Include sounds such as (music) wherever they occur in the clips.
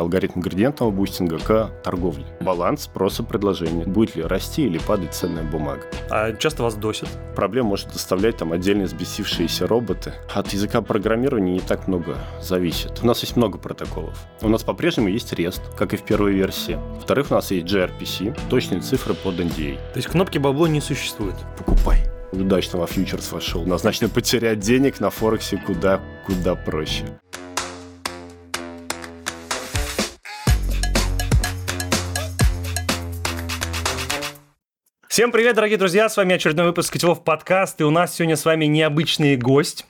алгоритм градиентного бустинга к торговле. Баланс спроса предложения. Будет ли расти или падать ценная бумага. А часто вас досят? Проблем может доставлять там отдельно взбесившиеся роботы. От языка программирования не так много зависит. У нас есть много протоколов. У нас по-прежнему есть REST, как и в первой версии. Во-вторых, у нас есть gRPC, точные цифры под NDA. То есть кнопки бабло не существует? Покупай удачно во фьючерс вошел. Назначено потерять денег на Форексе куда, куда проще. Всем привет, дорогие друзья, с вами очередной выпуск Котелов подкаст, и у нас сегодня с вами необычный гость.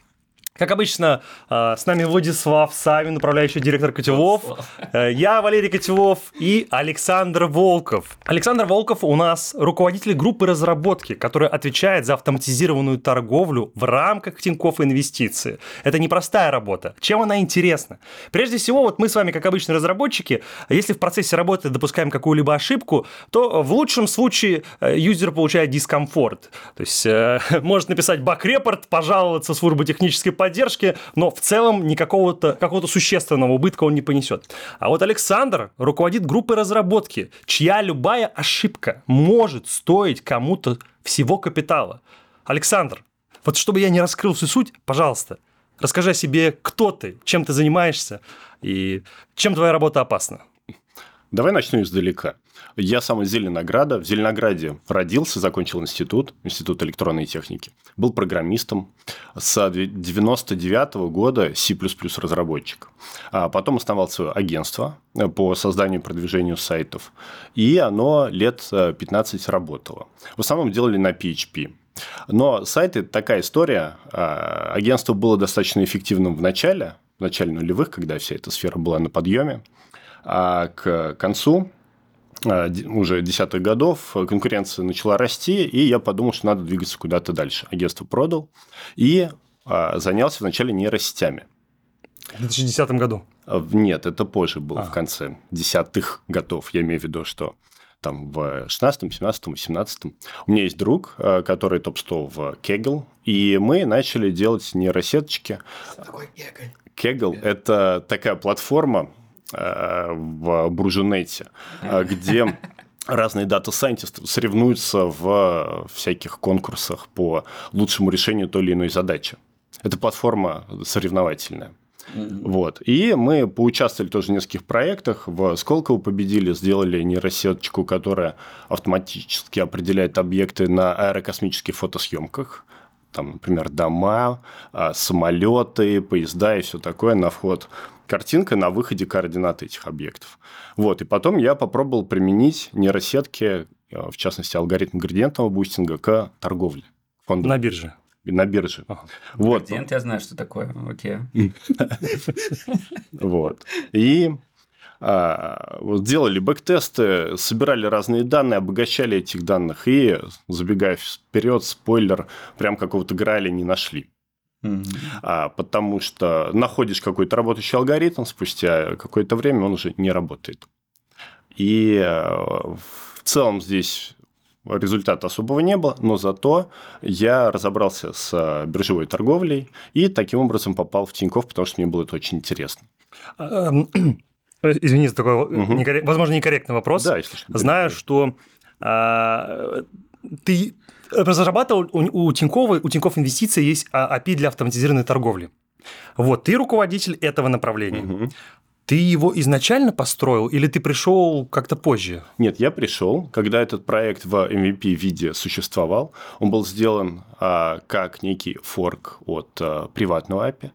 Как обычно, э, с нами Владислав Савин, управляющий директор Котелов, э, я Валерий Котелов и Александр Волков. Александр Волков у нас руководитель группы разработки, которая отвечает за автоматизированную торговлю в рамках Тинькофф Инвестиции. Это непростая работа. Чем она интересна? Прежде всего, вот мы с вами, как обычные разработчики, если в процессе работы допускаем какую-либо ошибку, то в лучшем случае э, юзер получает дискомфорт. То есть (laughs) может написать баг-репорт, пожаловаться в службу технической поддержки, но в целом никакого-то какого-то существенного убытка он не понесет. А вот Александр руководит группой разработки, чья любая ошибка может стоить кому-то всего капитала. Александр, вот чтобы я не раскрыл всю суть, пожалуйста, расскажи о себе, кто ты, чем ты занимаешься и чем твоя работа опасна. Давай начну издалека. Я сам из Зеленограда. В Зеленограде родился, закончил институт, институт электронной техники. Был программистом. С 99 года C++ разработчик. А потом основал свое агентство по созданию и продвижению сайтов. И оно лет 15 работало. В основном делали на PHP. Но сайты – такая история. А, агентство было достаточно эффективным в начале, в начале нулевых, когда вся эта сфера была на подъеме. А к концу уже десятых годов конкуренция начала расти, и я подумал, что надо двигаться куда-то дальше. Агентство продал и а, занялся вначале нейросетями. В 2010 году? А, нет, это позже было, а. в конце десятых годов. Я имею в виду, что там в 16, 17, 18. У меня есть друг, который топ-100 в Kegel, и мы начали делать нейросеточки. Что такое Kegel? Kegel – это такая платформа, Э, в Буржунете, э, где разные дата-сайентисты соревнуются в всяких конкурсах по лучшему решению той или иной задачи. Это платформа соревновательная. Mm-hmm. Вот. И мы поучаствовали тоже в нескольких проектах. В Сколково победили, сделали нейросеточку, которая автоматически определяет объекты на аэрокосмических фотосъемках. Там, например, дома, а, самолеты, поезда и все такое на вход картинка на выходе координаты этих объектов. Вот, и потом я попробовал применить нейросетки, э, в частности, алгоритм градиентного бустинга к торговле. Фондом. На бирже. На бирже. Ага. Вот. Градиент я знаю, что такое. Окей. (laughs) Вот. И а, вот делали бэк-тесты, собирали разные данные, обогащали этих данных и, забегая вперед, спойлер, прям какого-то граля не нашли. Mm-hmm. Потому что находишь какой-то работающий алгоритм, спустя какое-то время он уже не работает. И э, в целом здесь результата особого не было, но зато я разобрался с биржевой торговлей и таким образом попал в Тинькофф, потому что мне было это очень интересно. Эм, (clears throat) извини за такой, угу. некоррект, возможно, некорректный вопрос. Да, если что. Знаю, что а, ты разрабатывал у, у Тинькова, у Тинькофф Инвестиции есть API для автоматизированной торговли. Вот, ты руководитель этого направления. Угу. Ты его изначально построил или ты пришел как-то позже? Нет, я пришел, когда этот проект в MVP виде существовал. Он был сделан а, как некий форк от а, приватного API.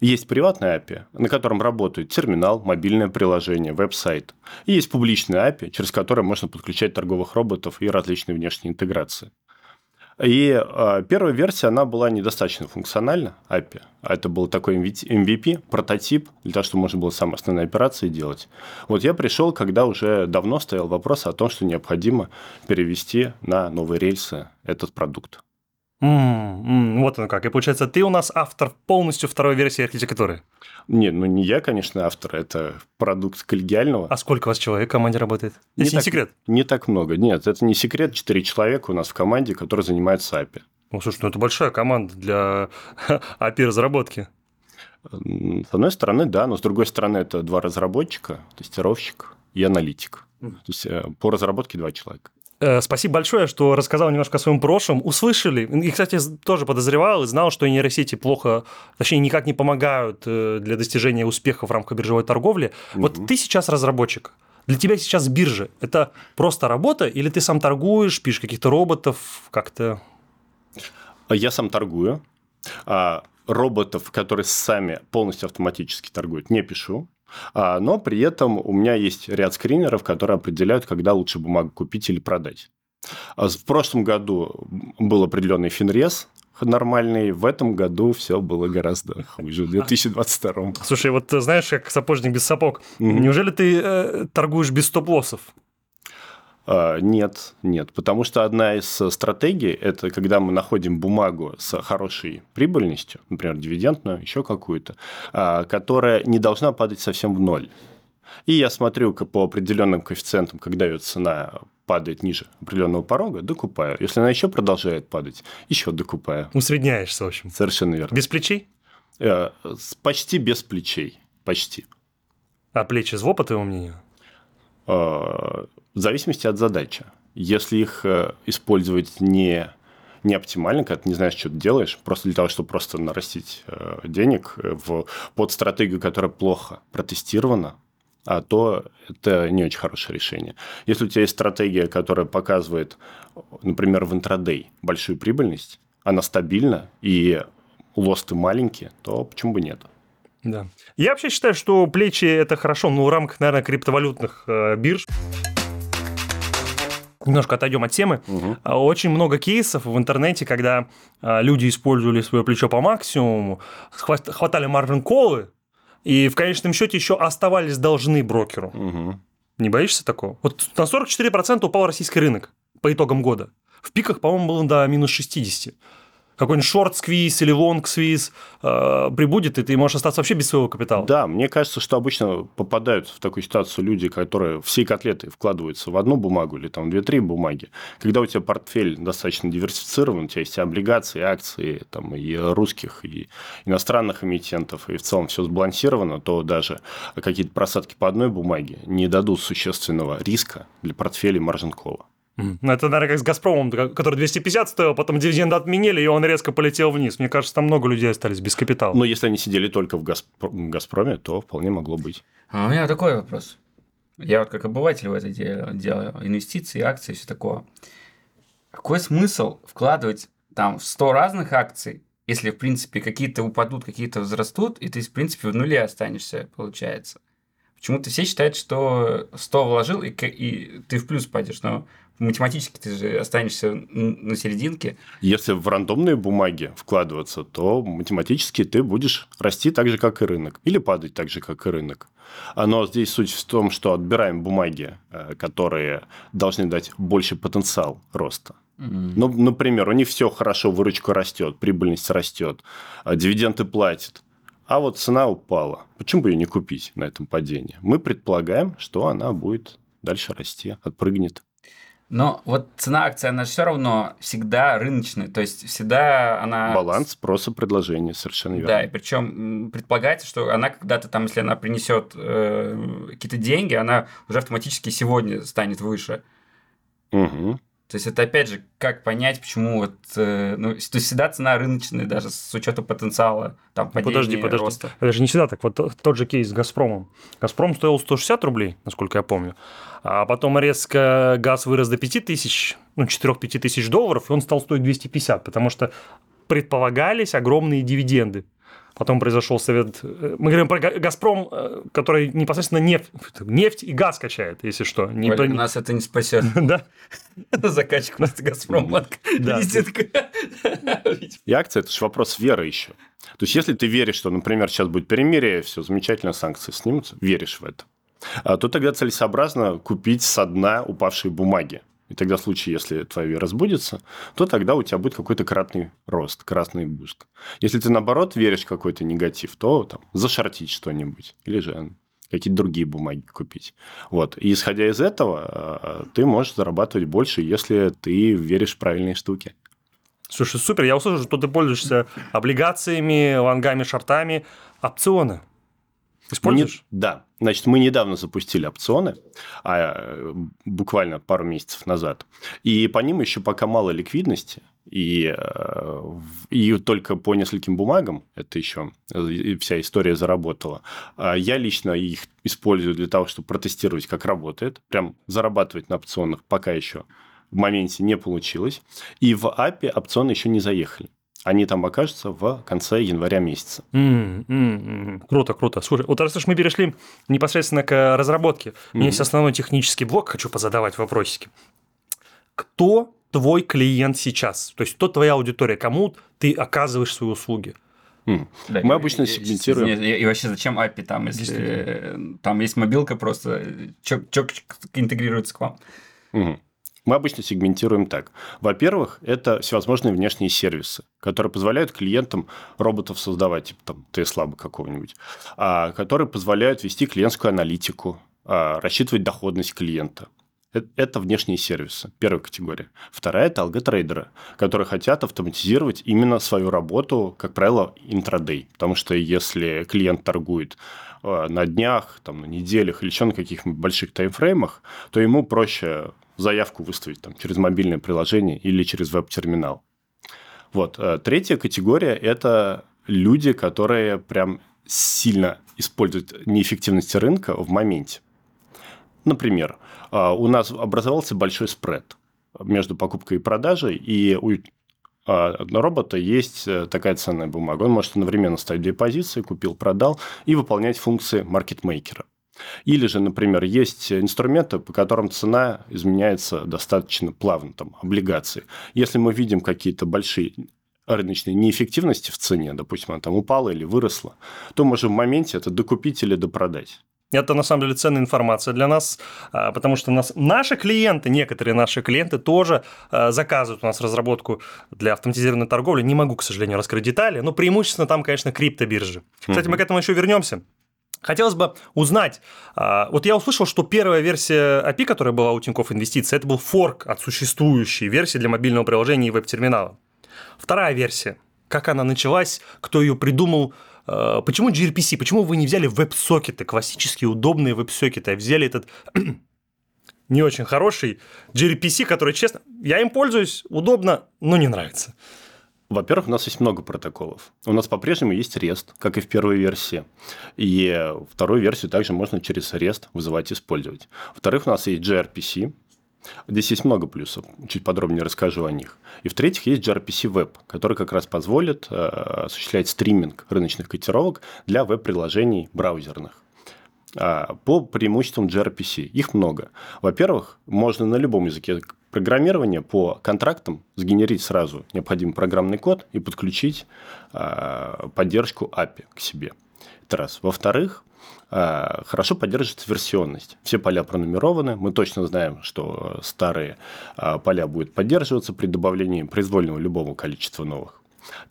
Есть приватный API, на котором работает терминал, мобильное приложение, веб-сайт. И есть публичный API, через которое можно подключать торговых роботов и различные внешние интеграции. И э, первая версия, она была недостаточно функциональна, API. А это был такой MVP, прототип, для того, чтобы можно было самые основные операции делать. Вот я пришел, когда уже давно стоял вопрос о том, что необходимо перевести на новые рельсы этот продукт. Mm, вот оно как. И получается, ты у нас автор полностью второй версии архитектуры. Нет, ну не я, конечно, автор, это продукт коллегиального. А сколько у вас человек в команде работает? Если не, не так, секрет. Не так много. Нет, это не секрет. Четыре человека у нас в команде, которые занимаются API. Ну, слушай, ну это большая команда для (laughs) API-разработки. С одной стороны, да, но с другой стороны, это два разработчика, тестировщик и аналитик. То есть э, по разработке два человека. Э, спасибо большое, что рассказал немножко о своем прошлом. Услышали. И, кстати, тоже подозревал и знал, что нейросети плохо, точнее, никак не помогают э, для достижения успеха в рамках биржевой торговли. Угу. Вот ты сейчас разработчик. Для тебя сейчас биржа – это просто работа, или ты сам торгуешь, пишешь каких-то роботов, как-то? Я сам торгую. А роботов, которые сами полностью автоматически торгуют, не пишу. А, но при этом у меня есть ряд скринеров, которые определяют, когда лучше бумагу купить или продать. А в прошлом году был определенный финрез, нормальный. В этом году все было гораздо хуже, в 2022. Слушай, вот знаешь, как сапожник без сапог, mm-hmm. неужели ты э, торгуешь без стоп-лоссов? А, нет, нет, потому что одна из стратегий – это когда мы находим бумагу с хорошей прибыльностью, например, дивидендную, еще какую-то, а, которая не должна падать совсем в ноль. И я смотрю по определенным коэффициентам, когда ее цена падает ниже определенного порога, докупаю. Если она еще продолжает падать, еще докупаю. Усредняешься, в общем. Совершенно верно. Без плечей? Э, почти без плечей. Почти. А плечи зло, по твоему мнению? Э, в зависимости от задачи. Если их э, использовать не, не оптимально, когда ты не знаешь, что ты делаешь, просто для того, чтобы просто нарастить э, денег в, под стратегию, которая плохо протестирована, а то это не очень хорошее решение. Если у тебя есть стратегия, которая показывает, например, в интрадей большую прибыльность, она стабильна и лосты маленькие, то почему бы нет? Да. Я вообще считаю, что плечи это хорошо, но в рамках, наверное, криптовалютных э, бирж. Немножко отойдем от темы. Угу. Очень много кейсов в интернете, когда а, люди использовали свое плечо по максимуму, хватали margin call ы, и в конечном счете еще оставались должны брокеру. Угу. Не боишься такого? Вот на 44% упал российский рынок по итогам года. В пиках, по-моему, было до минус 60 какой-нибудь short squeeze или long squeeze э, прибудет, и ты можешь остаться вообще без своего капитала. Да, мне кажется, что обычно попадают в такую ситуацию люди, которые всей котлетой вкладываются в одну бумагу или там две-три бумаги. Когда у тебя портфель достаточно диверсифицирован, у тебя есть облигации, акции там, и русских, и иностранных эмитентов, и в целом все сбалансировано, то даже какие-то просадки по одной бумаге не дадут существенного риска для портфеля маржин-кола. Ну, это, наверное, как с «Газпромом», который 250 стоил, потом дивиденды отменили, и он резко полетел вниз. Мне кажется, там много людей остались без капитала. Но если они сидели только в «Газпроме», то вполне могло быть. А у меня такой вопрос. Я вот как обыватель в это делаю, инвестиции, акции, все такое. Какой смысл вкладывать там в 100 разных акций, если, в принципе, какие-то упадут, какие-то возрастут, и ты, в принципе, в нуле останешься, получается? Почему-то все считают, что 100 вложил, и, и ты в плюс пойдешь, но математически ты же останешься на серединке. Если в рандомные бумаги вкладываться, то математически ты будешь расти так же, как и рынок, или падать так же, как и рынок. Но здесь суть в том, что отбираем бумаги, э, которые должны дать больше потенциал роста. Mm-hmm. Ну, например, у них все хорошо, выручка растет, прибыльность растет, а дивиденды платят. А вот цена упала. Почему бы ее не купить на этом падении? Мы предполагаем, что она будет дальше расти, отпрыгнет. Но вот цена акции, она все равно всегда рыночная, то есть всегда она... Баланс спроса предложения, совершенно верно. Да, и причем предполагается, что она когда-то там, если она принесет э, какие-то деньги, она уже автоматически сегодня станет выше. Угу. То есть это опять же, как понять, почему вот, э, ну, то есть всегда цена рыночная, даже с учетом потенциала там падения, Подожди, подожди, роста. это же не всегда так. Вот тот же кейс с Газпромом. Газпром стоил 160 рублей, насколько я помню, а потом резко газ вырос до 5 тысяч, ну, 4-5 тысяч долларов, и он стал стоить 250, потому что предполагались огромные дивиденды. Потом произошел совет... Э, мы говорим про «Газпром», э, который непосредственно нефть, нефть и газ качает, если что. Не Оль, про... Нас это не спасет. (laughs) Да. Заказчик просто «Газпромбанк». Да. И акция – это же вопрос веры еще. То есть, если ты веришь, что, например, сейчас будет перемирие, все замечательно, санкции снимутся, веришь в это, а, то тогда целесообразно купить со дна упавшие бумаги. И тогда в случае, если твоя вера сбудется, то тогда у тебя будет какой-то кратный рост, классный буст. Если ты, наоборот, веришь в какой-то негатив, то там зашортить что-нибудь. Или же какие-то другие бумаги купить. Вот. И исходя из этого, э, ты можешь зарабатывать больше, если ты веришь в правильные штуки. Слушай, супер, я услышал, что ты пользуешься облигациями, лонгами, шортами. Опционы. Используешь? Не, да. Значит, мы недавно запустили опционы, а, буквально пару месяцев назад. И по ним еще пока мало ликвидности. И, э, и только по нескольким бумагам, это еще вся история заработала. А я лично их использую для того, чтобы протестировать, как работает. Прям зарабатывать на опционах пока еще в моменте не получилось. И в API опционы еще не заехали. Они там окажутся в конце января месяца. Mm, mm, mm. Круто, круто. Слушай, вот раз уж мы перешли непосредственно к разработке, mm-hmm. у меня есть основной технический блок, хочу позадавать вопросики. Кто твой клиент сейчас? То есть, кто твоя аудитория? Кому ты оказываешь свои услуги? Mm. Да, Мы и, обычно сегментируем. И, и вообще зачем API там, если там есть мобилка просто, чок, чок интегрируется к вам? Mm. Мы обычно сегментируем так. Во-первых, это всевозможные внешние сервисы, которые позволяют клиентам роботов создавать, типа там Tesla какого-нибудь, а, которые позволяют вести клиентскую аналитику, а, рассчитывать доходность клиента. Это внешние сервисы, первая категория. Вторая – это алготрейдеры, которые хотят автоматизировать именно свою работу, как правило, интрадей. Потому что если клиент торгует а, на днях, там, на неделях или еще на каких-нибудь больших таймфреймах, то ему проще заявку выставить там, через мобильное приложение или через веб-терминал. Вот. Э, третья категория – это люди, которые прям сильно используют неэффективность рынка в моменте. Например, э, у нас образовался большой спред между покупкой и продажей, и у э, робота есть такая ценная бумага. Он может одновременно ставить две позиции, купил, продал, и выполнять функции маркетмейкера. Или же, например, есть инструменты, по которым цена изменяется достаточно плавно, там, облигации. Если мы видим какие-то большие рыночные неэффективности в цене, допустим, она там упала или выросла, то можем в моменте это докупить или допродать. Это на самом деле ценная информация для нас, а, потому что нас, наши клиенты, некоторые наши клиенты тоже а, заказывают у нас разработку для автоматизированной торговли. Не могу, к сожалению, раскрыть детали, но преимущественно там, конечно, криптобиржи. Кстати, мы к этому еще вернемся. Хотелось бы узнать, а, вот я услышал, что первая версия API, которая была у Тинькофф Инвестиции, это был форк от существующей версии для мобильного приложения и веб-терминала. Вторая версия, как она началась, кто ее придумал, а, почему gRPC, почему вы не взяли веб-сокеты, классические удобные веб-сокеты, а взяли этот (clears throat) не очень хороший gRPC, который, честно, я им пользуюсь, удобно, но не нравится. Во-первых, у нас есть много протоколов. У нас по-прежнему есть REST, как и в первой версии. И вторую версию также можно через REST вызывать и использовать. Во-вторых, у нас есть gRPC. Здесь есть много плюсов, чуть подробнее расскажу о них. И в-третьих, есть gRPC Web, который как раз позволит э, осуществлять стриминг рыночных котировок для веб-приложений браузерных. А, по преимуществам gRPC. Их много. Во-первых, можно на любом языке программирования по контрактам сгенерить сразу необходимый программный код и подключить а, поддержку API к себе. Это раз. Во-вторых, а, хорошо поддерживается версионность. Все поля пронумерованы, мы точно знаем, что старые поля будут поддерживаться при добавлении произвольного любого количества новых.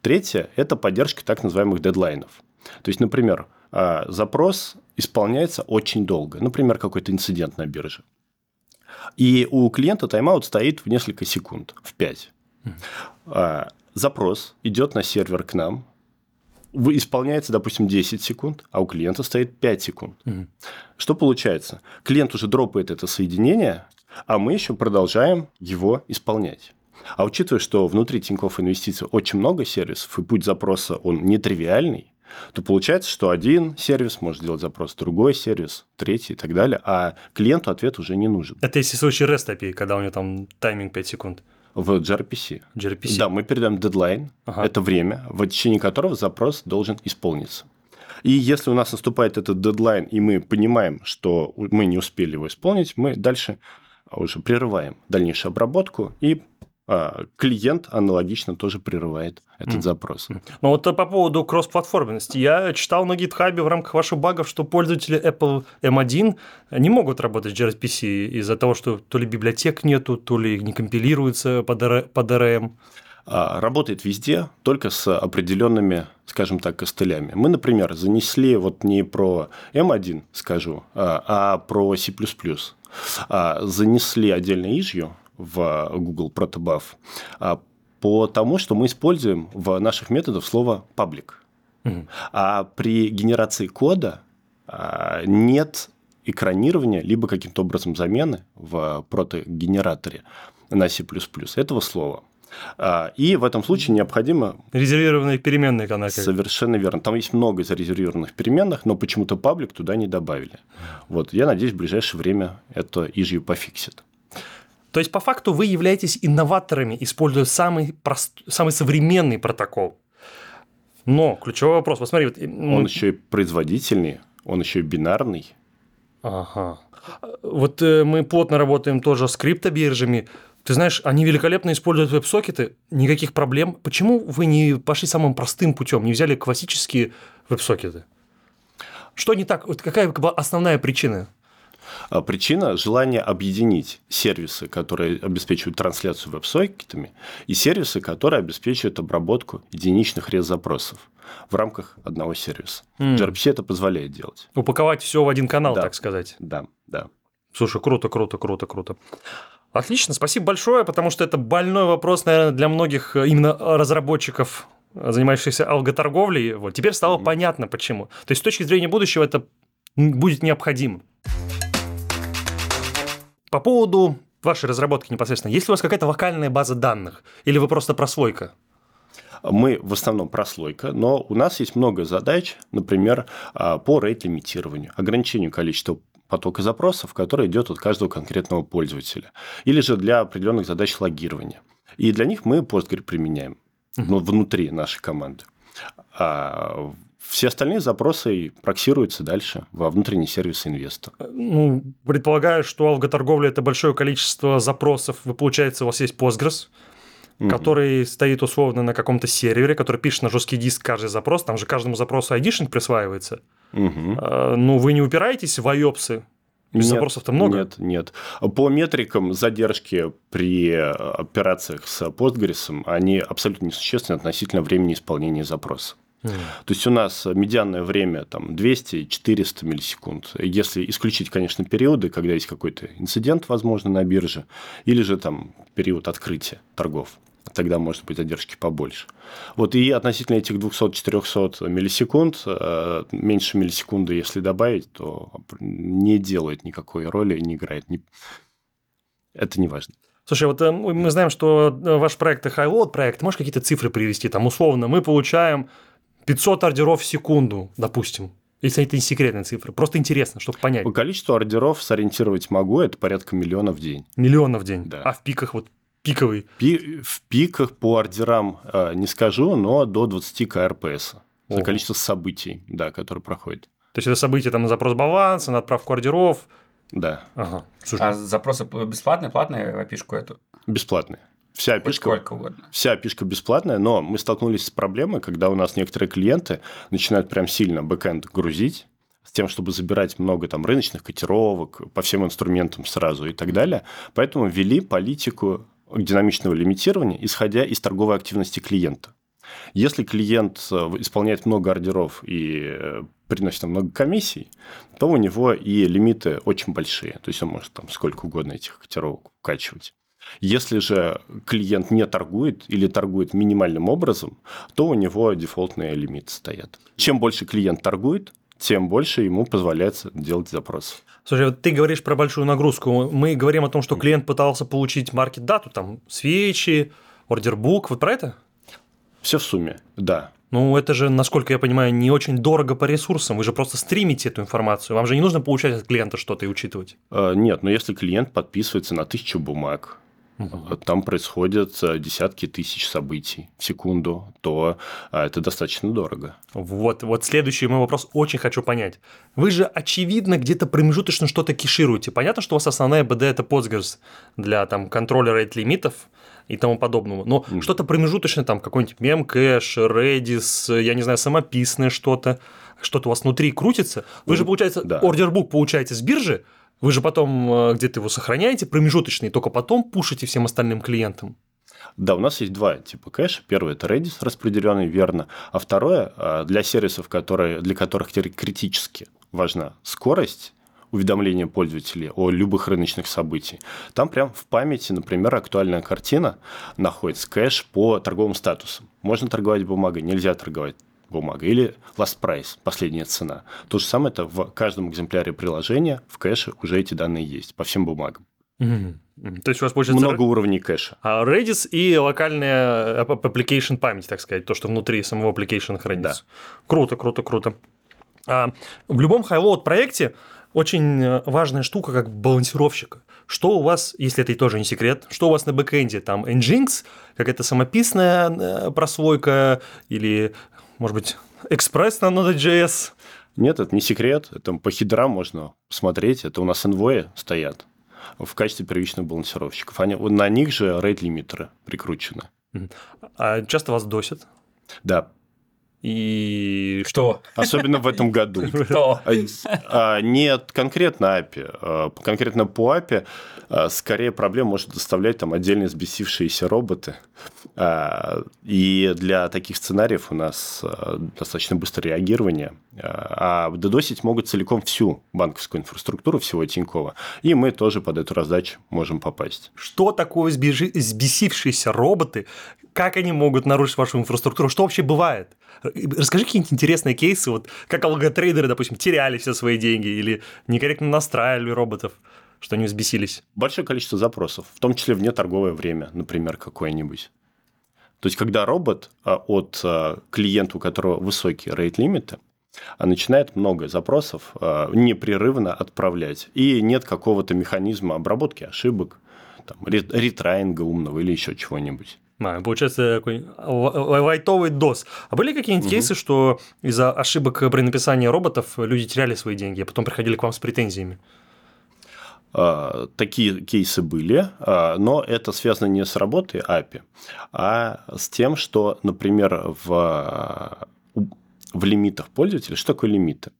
Третье – это поддержка так называемых дедлайнов. То есть, например, запрос исполняется очень долго. Например, какой-то инцидент на бирже. И у клиента тайм-аут стоит в несколько секунд, в 5. А, запрос идет на сервер к нам, исполняется, допустим, 10 секунд, а у клиента стоит 5 секунд. Что получается? Клиент уже дропает это соединение, а мы еще продолжаем его исполнять. А учитывая, что внутри Тинькофф Инвестиций очень много сервисов, и путь запроса, он нетривиальный, то получается, что один сервис может сделать запрос, другой сервис, третий и так далее, а клиенту ответ уже не нужен. Это если случай REST API, когда у него там тайминг 5 секунд. В gRPC. gRPC. Да, мы передаем дедлайн, ага. это время, в течение которого запрос должен исполниться. И если у нас наступает этот дедлайн, и мы понимаем, что мы не успели его исполнить, мы дальше уже прерываем дальнейшую обработку и клиент аналогично тоже прерывает этот mm. запрос. Ну вот по поводу кроссплатформенности. Я читал на GitHub в рамках ваших багов, что пользователи Apple M1 не могут работать с gRPC из-за того, что то ли библиотек нету, то ли не компилируется под DRM. А, работает везде, только с определенными, скажем так, костылями. Мы, например, занесли вот не про M1, скажу, а, а про C++. Занесли отдельно ижью, в Google Protobuf, а по тому, что мы используем в наших методах слово public. Угу. А при генерации кода а, нет экранирования, либо каким-то образом замены в протогенераторе на C++ этого слова. А, и в этом случае необходимо... Резервированные переменные каналы. Совершенно верно. Там есть много зарезервированных переменных, но почему-то паблик туда не добавили. Вот, я надеюсь, в ближайшее время это ижью пофиксит. То есть, по факту, вы являетесь инноваторами, используя самый, прост... самый современный протокол. Но ключевой вопрос, посмотри. Вот, он еще и производительный, он еще и бинарный. Ага. Вот э, мы плотно работаем тоже с криптобиржами. Ты знаешь, они великолепно используют веб-сокеты, никаких проблем. Почему вы не пошли самым простым путем, не взяли классические веб-сокеты? Что не так? Вот какая была основная причина? А причина – желание объединить сервисы, которые обеспечивают трансляцию веб-сокетами, и сервисы, которые обеспечивают обработку единичных рез-запросов в рамках одного сервиса. Mm. gRPC это позволяет делать. Упаковать все в один канал, да. так сказать. Да, да. Слушай, круто, круто, круто, круто. Отлично, спасибо большое, потому что это больной вопрос, наверное, для многих э, именно разработчиков, занимающихся алготорговлей. Вот теперь стало mm-hmm. понятно, почему. То есть с точки зрения будущего это будет необходимо. По поводу вашей разработки непосредственно, есть ли у вас какая-то локальная база данных, или вы просто прослойка? Мы в основном прослойка, но у нас есть много задач, например, а, по рейт-лимитированию, ограничению количества потока запросов, который идет от каждого конкретного пользователя. Или же для определенных задач логирования. И для них мы Postgre применяем ну, внутри нашей команды. А все остальные запросы проксируются дальше во внутренний сервис инвеста. Ну, предполагаю, что алготорговля – это большое количество запросов. Вы, получается, у вас есть Postgres, угу. который стоит условно на каком-то сервере, который пишет на жесткий диск каждый запрос. Там же каждому запросу айдишник присваивается. Угу. А, ну, вы не упираетесь в айопсы? Без запросов-то много? Нет, нет. По метрикам задержки при операциях с Postgres, они абсолютно несущественны относительно времени исполнения запроса. Mm. То есть у нас медианное время там 200-400 миллисекунд. Если исключить, конечно, периоды, когда есть какой-то инцидент, возможно, на бирже, или же там период открытия торгов тогда может быть задержки побольше. Вот и относительно этих 200-400 миллисекунд, э, меньше миллисекунды, если добавить, то не делает никакой роли, не играет. Не... Это не важно. Слушай, вот э, мы знаем, что э, ваш проект Highload проект, можешь какие-то цифры привести? Там условно мы получаем 500 ордеров в секунду, допустим. Если это не секретная цифра. Просто интересно, чтобы понять. По количеству ордеров сориентировать могу, это порядка миллиона в день. Миллиона в день? Да. А в пиках вот пиковый? Пи в пиках по ордерам э, не скажу, но до 20 КРПС. Это количество событий, да, которые проходят. То есть это события там на запрос баланса, на отправку ордеров. Да. Ага. А запросы бесплатные, платные опишку эту? Бесплатные. Вся угодно. вся опишка бесплатная, но мы столкнулись с проблемой, когда у нас некоторые клиенты начинают прям сильно бэкэнд грузить, с тем, чтобы забирать много там рыночных котировок по всем инструментам сразу и так далее. Поэтому ввели политику динамичного лимитирования, исходя из торговой активности клиента. Если клиент э, исполняет много ордеров и э, приносит много комиссий, то у него и лимиты очень большие. То есть он может там сколько угодно этих котировок укачивать. Если же клиент не торгует или торгует минимальным образом, то у него дефолтные лимиты стоят. Чем больше клиент торгует, тем больше ему позволяется делать запросы. Слушай, вот ты говоришь про большую нагрузку. Мы говорим о том, что клиент пытался получить маркет-дату, там, свечи, ордербук. Вот про это? Все в сумме, да. Ну, это же, насколько я понимаю, не очень дорого по ресурсам. Вы же просто стримите эту информацию. Вам же не нужно получать от клиента что-то и учитывать. А, нет, но если клиент подписывается на тысячу бумаг, угу. там происходят э, десятки тысяч событий в секунду, то а, это достаточно дорого. Вот, вот следующий мой вопрос очень хочу понять. Вы же, очевидно, где-то промежуточно что-то кешируете. Понятно, что у вас основная BD – это Postgres для там, контроля рейт-лимитов и тому подобного. Но mm. что-то промежуточное, там какой-нибудь мемкэш, Redis, я не знаю, самописное что-то, что-то у вас внутри крутится. Вы mm. же, получается, да. ордербук получаете с биржи, вы же потом э, где-то его сохраняете, промежуточный, только потом пушите всем остальным клиентам. Да, у нас есть два типа кэша. Первый – это Redis распределенный, верно. А второе – для сервисов, которые, для которых критически важна скорость, уведомления пользователей о любых рыночных событиях. Там прям в памяти, например, актуальная картина находится кэш по торговым статусам. Можно торговать бумагой, нельзя торговать бумагой. Или last price, последняя цена. То же самое это в каждом экземпляре приложения в кэше уже эти данные есть по всем бумагам. То есть у вас получается... Много уровней кэша. А Redis и локальная application память, так сказать, то, что внутри самого application хранится. Да. Круто, круто, круто. А в любом high-load проекте очень э, важная штука как балансировщика. Что у вас, если это тоже не секрет, что у вас на бэкэнде? Там Nginx, какая-то самописная э, прослойка или, может быть, экспресс на Node.js? Нет, это не секрет. Это по хидрам можно смотреть. Это у нас envoy стоят в качестве первичных балансировщиков. Они, на них же рейд-лимитеры прикручены. А часто вас досят? Да, и что? Особенно в этом году. (laughs) Что? А, нет, конкретно API. А, конкретно по API а, скорее проблем может доставлять там отдельно взбесившиеся роботы. И для таких сценариев у нас достаточно быстрое реагирование. А додосить могут целиком всю банковскую инфраструктуру всего Тинькова. И мы тоже под эту раздачу можем попасть. Что такое взбесившиеся роботы? Как они могут нарушить вашу инфраструктуру? Что вообще бывает? Расскажи какие-нибудь интересные кейсы, вот как алготрейдеры, допустим, теряли все свои деньги или некорректно настраивали роботов, что они взбесились. Большое количество запросов, в том числе вне торговое время, например, какое-нибудь. То есть, когда робот а, от а, клиента, у которого высокие рейт-лимиты, а, начинает много запросов непрерывно отправлять, и нет какого-то механизма обработки ошибок, там, ретраинга умного или еще чего-нибудь. А, получается такой лайтовый DOS. А были какие-нибудь угу. кейсы, что из-за ошибок при написании роботов люди теряли свои деньги, а потом приходили к вам с претензиями? А, такие кейсы были, а, но это связано не с работой API, а с тем, что, например, в, в лимитах пользователя, что такое лимиты?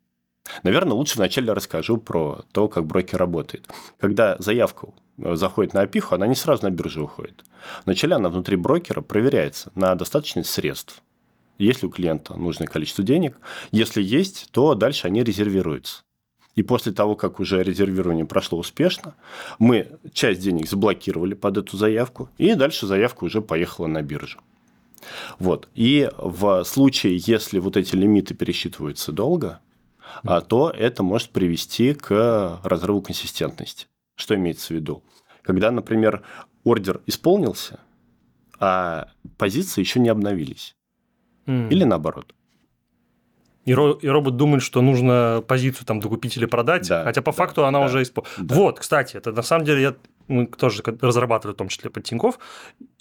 Наверное, лучше вначале расскажу про то, как брокер работает. Когда заявка э, заходит на опиху, она не сразу на биржу уходит. Вначале она внутри брокера проверяется на достаточность средств. Есть ли у клиента нужное количество денег? Если есть, то дальше они резервируются. И после того, как уже резервирование прошло успешно, мы часть денег заблокировали под эту заявку, и дальше заявка уже поехала на биржу. Вот. И в случае, если вот эти лимиты пересчитываются долго, то это может привести к разрыву консистентности. Что имеется в виду? Когда, например, ордер исполнился, а позиции еще не обновились. Mm. Или наоборот. И, ро- и робот думает, что нужно позицию там докупить или продать, да, хотя по да, факту она да, уже исполнилась. Да. Вот, кстати, это на самом деле я, мы тоже разрабатывали, в том числе под Тинькофф,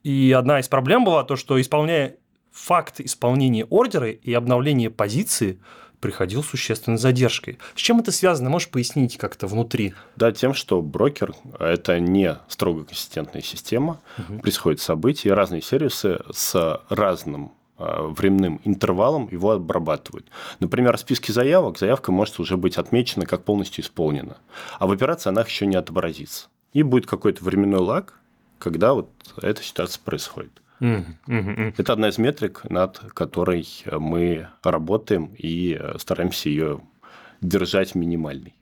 и одна из проблем была то, что исполняя факт исполнения ордера и обновления позиции – приходил с существенной задержкой. С чем это связано? Можешь пояснить как-то внутри? Да, тем, что брокер – это не строго консистентная система. Угу. Происходят события, разные сервисы с разным а, временным интервалом его обрабатывают. Например, в списке заявок заявка может уже быть отмечена как полностью исполнена, а в операции она еще не отобразится. И будет какой-то временной лаг, когда вот эта ситуация происходит. Это одна из метрик, над которой мы работаем и стараемся ее держать минимальной.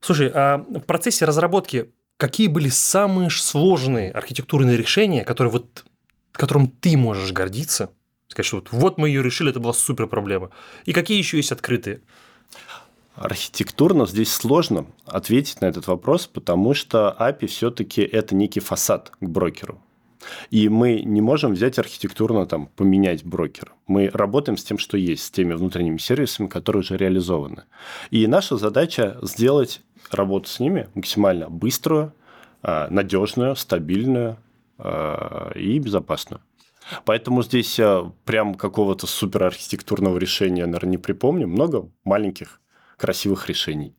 Слушай, а в процессе разработки какие были самые сложные архитектурные решения, которые вот, которым ты можешь гордиться? Сказать, что вот, вот мы ее решили, это была супер проблема. И какие еще есть открытые? Архитектурно здесь сложно ответить на этот вопрос, потому что API все-таки это некий фасад к брокеру. И мы не можем взять архитектурно там поменять брокер. Мы работаем с тем, что есть, с теми внутренними сервисами, которые уже реализованы. И наша задача сделать работу с ними максимально быструю, а, надежную, стабильную а, и безопасную. Поэтому здесь а, прям какого-то суперархитектурного решения, наверное, не припомню. Много маленьких красивых решений.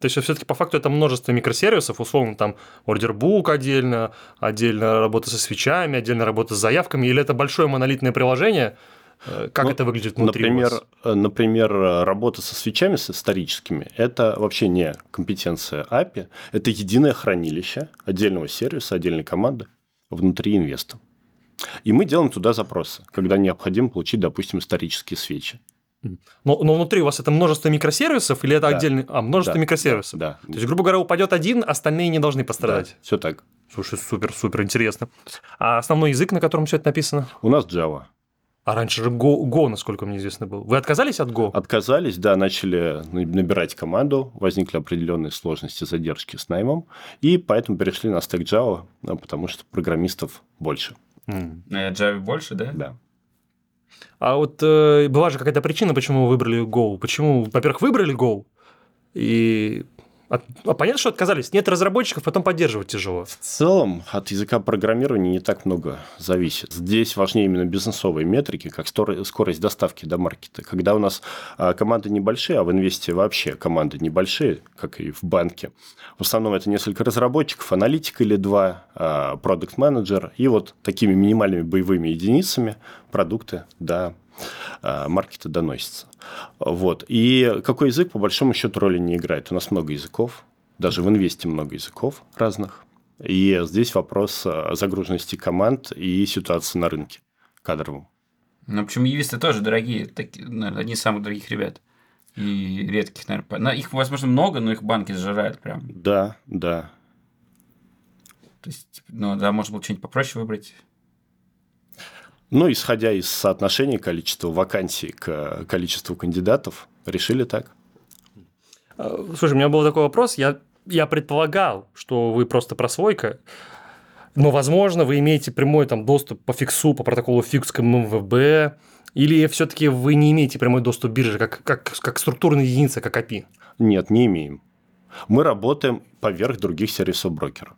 То есть, все-таки по факту это множество микросервисов, условно, там ордербук отдельно, отдельно работа со свечами, отдельно работа с заявками, или это большое монолитное приложение, э, как ну, это выглядит внутри например, вас? Э, например, работа со свечами, с историческими, это вообще не компетенция API, это единое хранилище отдельного сервиса, отдельной команды внутри инвеста. И мы делаем туда запросы, когда необходимо получить, допустим, исторические свечи. Но, но внутри у вас это множество микросервисов или это Да. отдельный... А, множество Да, микросервисов. Да. То есть, грубо говоря, упадет один, остальные не должны пострадать. все так. Слушай, супер, супер интересно. А основной язык, на котором все это написано? У нас Java. А раньше же Go, Go, насколько мне известно, был. Вы отказались от Go? Отказались, да, начали набирать команду, возникли определенные сложности, задержки с наймом, и поэтому перешли на стек Java, ну, потому что программистов больше. На Java больше, да? Да. А вот э, была же какая-то причина, почему вы выбрали Go. Почему, во-первых, выбрали Go, и а понятно, что отказались. Нет разработчиков, потом поддерживать тяжело. В целом от языка программирования не так много зависит. Здесь важнее именно бизнесовые метрики, как скорость доставки до маркета. Когда у нас а, команды небольшие, а в инвесте вообще команды небольшие, как и в банке, в основном это несколько разработчиков, аналитик или два, а, продукт-менеджер, и вот такими минимальными боевыми единицами продукты до маркета доносятся. Вот. И какой язык, по большому счету, роли не играет. У нас много языков, даже в инвесте много языков разных. И здесь вопрос а, загруженности команд и ситуации на рынке кадровом. Ну, почему юристы тоже дорогие, таки- наверное, одни из самых дорогих ребят. И редких, наверное. Их, возможно, много, но их банки сжирают прям. Да, да. То есть, ну, да, можно было что-нибудь попроще выбрать. Ну, исходя из соотношения количества вакансий к количеству кандидатов, решили так. А, Слушай, у меня был такой вопрос. Я, я предполагал, что вы просто прослойка, но, возможно, вы имеете прямой там, доступ по фиксу, по протоколу фикс к МВБ, или все-таки вы не имеете прямой доступ к бирже, как, как, как структурная единица, как API? Нет, не имеем. Мы работаем поверх других сервисов брокера.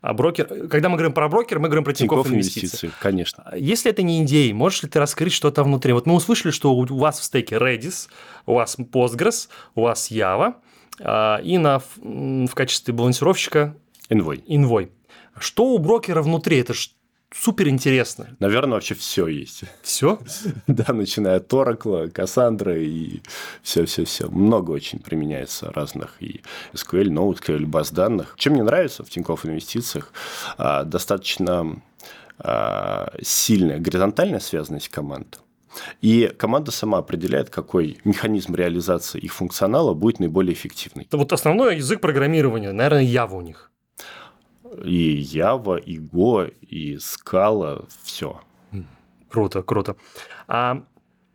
А брокер, когда мы говорим про брокер, мы говорим про Тинькофф Тинькофф инвестиции. инвестиции, конечно. А Если это не идеи, можешь ли ты раскрыть что-то внутри? Вот мы услышали, что у вас в стеке Redis, у вас Postgres, у вас Java, а, и на, в качестве балансировщика Envoy. Envoy. Что у брокера внутри? Это ж супер интересно. Наверное, вообще все есть. Все? (laughs) Да, начиная от Oracle, Cassandra и все-все-все. Много очень применяется разных и SQL, NoSQL, баз данных. Чем мне нравится в Тинькофф Инвестициях, а, достаточно а, сильная горизонтальная связанность команд. И команда сама определяет, какой механизм реализации их функционала будет наиболее эффективный. Это вот основной язык программирования, наверное, Java у них. И Java, и Go, и Scala, все. Круто, круто. А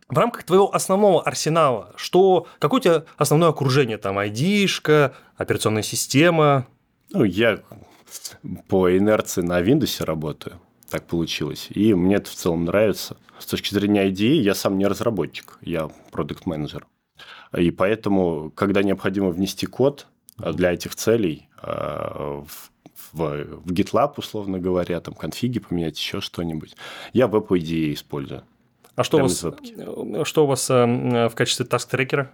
в рамках твоего основного арсенала, что, какое у тебя основное окружение? Там ID-шка, операционная система, Ну, я по инерции на Windows работаю. Так получилось. И мне это в целом нравится. С точки зрения IDE я сам не разработчик, я продукт менеджер И поэтому, когда необходимо внести код для этих целей а, в, в, в GitLab, условно говоря, там конфиги поменять, еще что-нибудь, я веб-IDE использую. А что у вас, э, что у вас э, в качестве таск-трекера?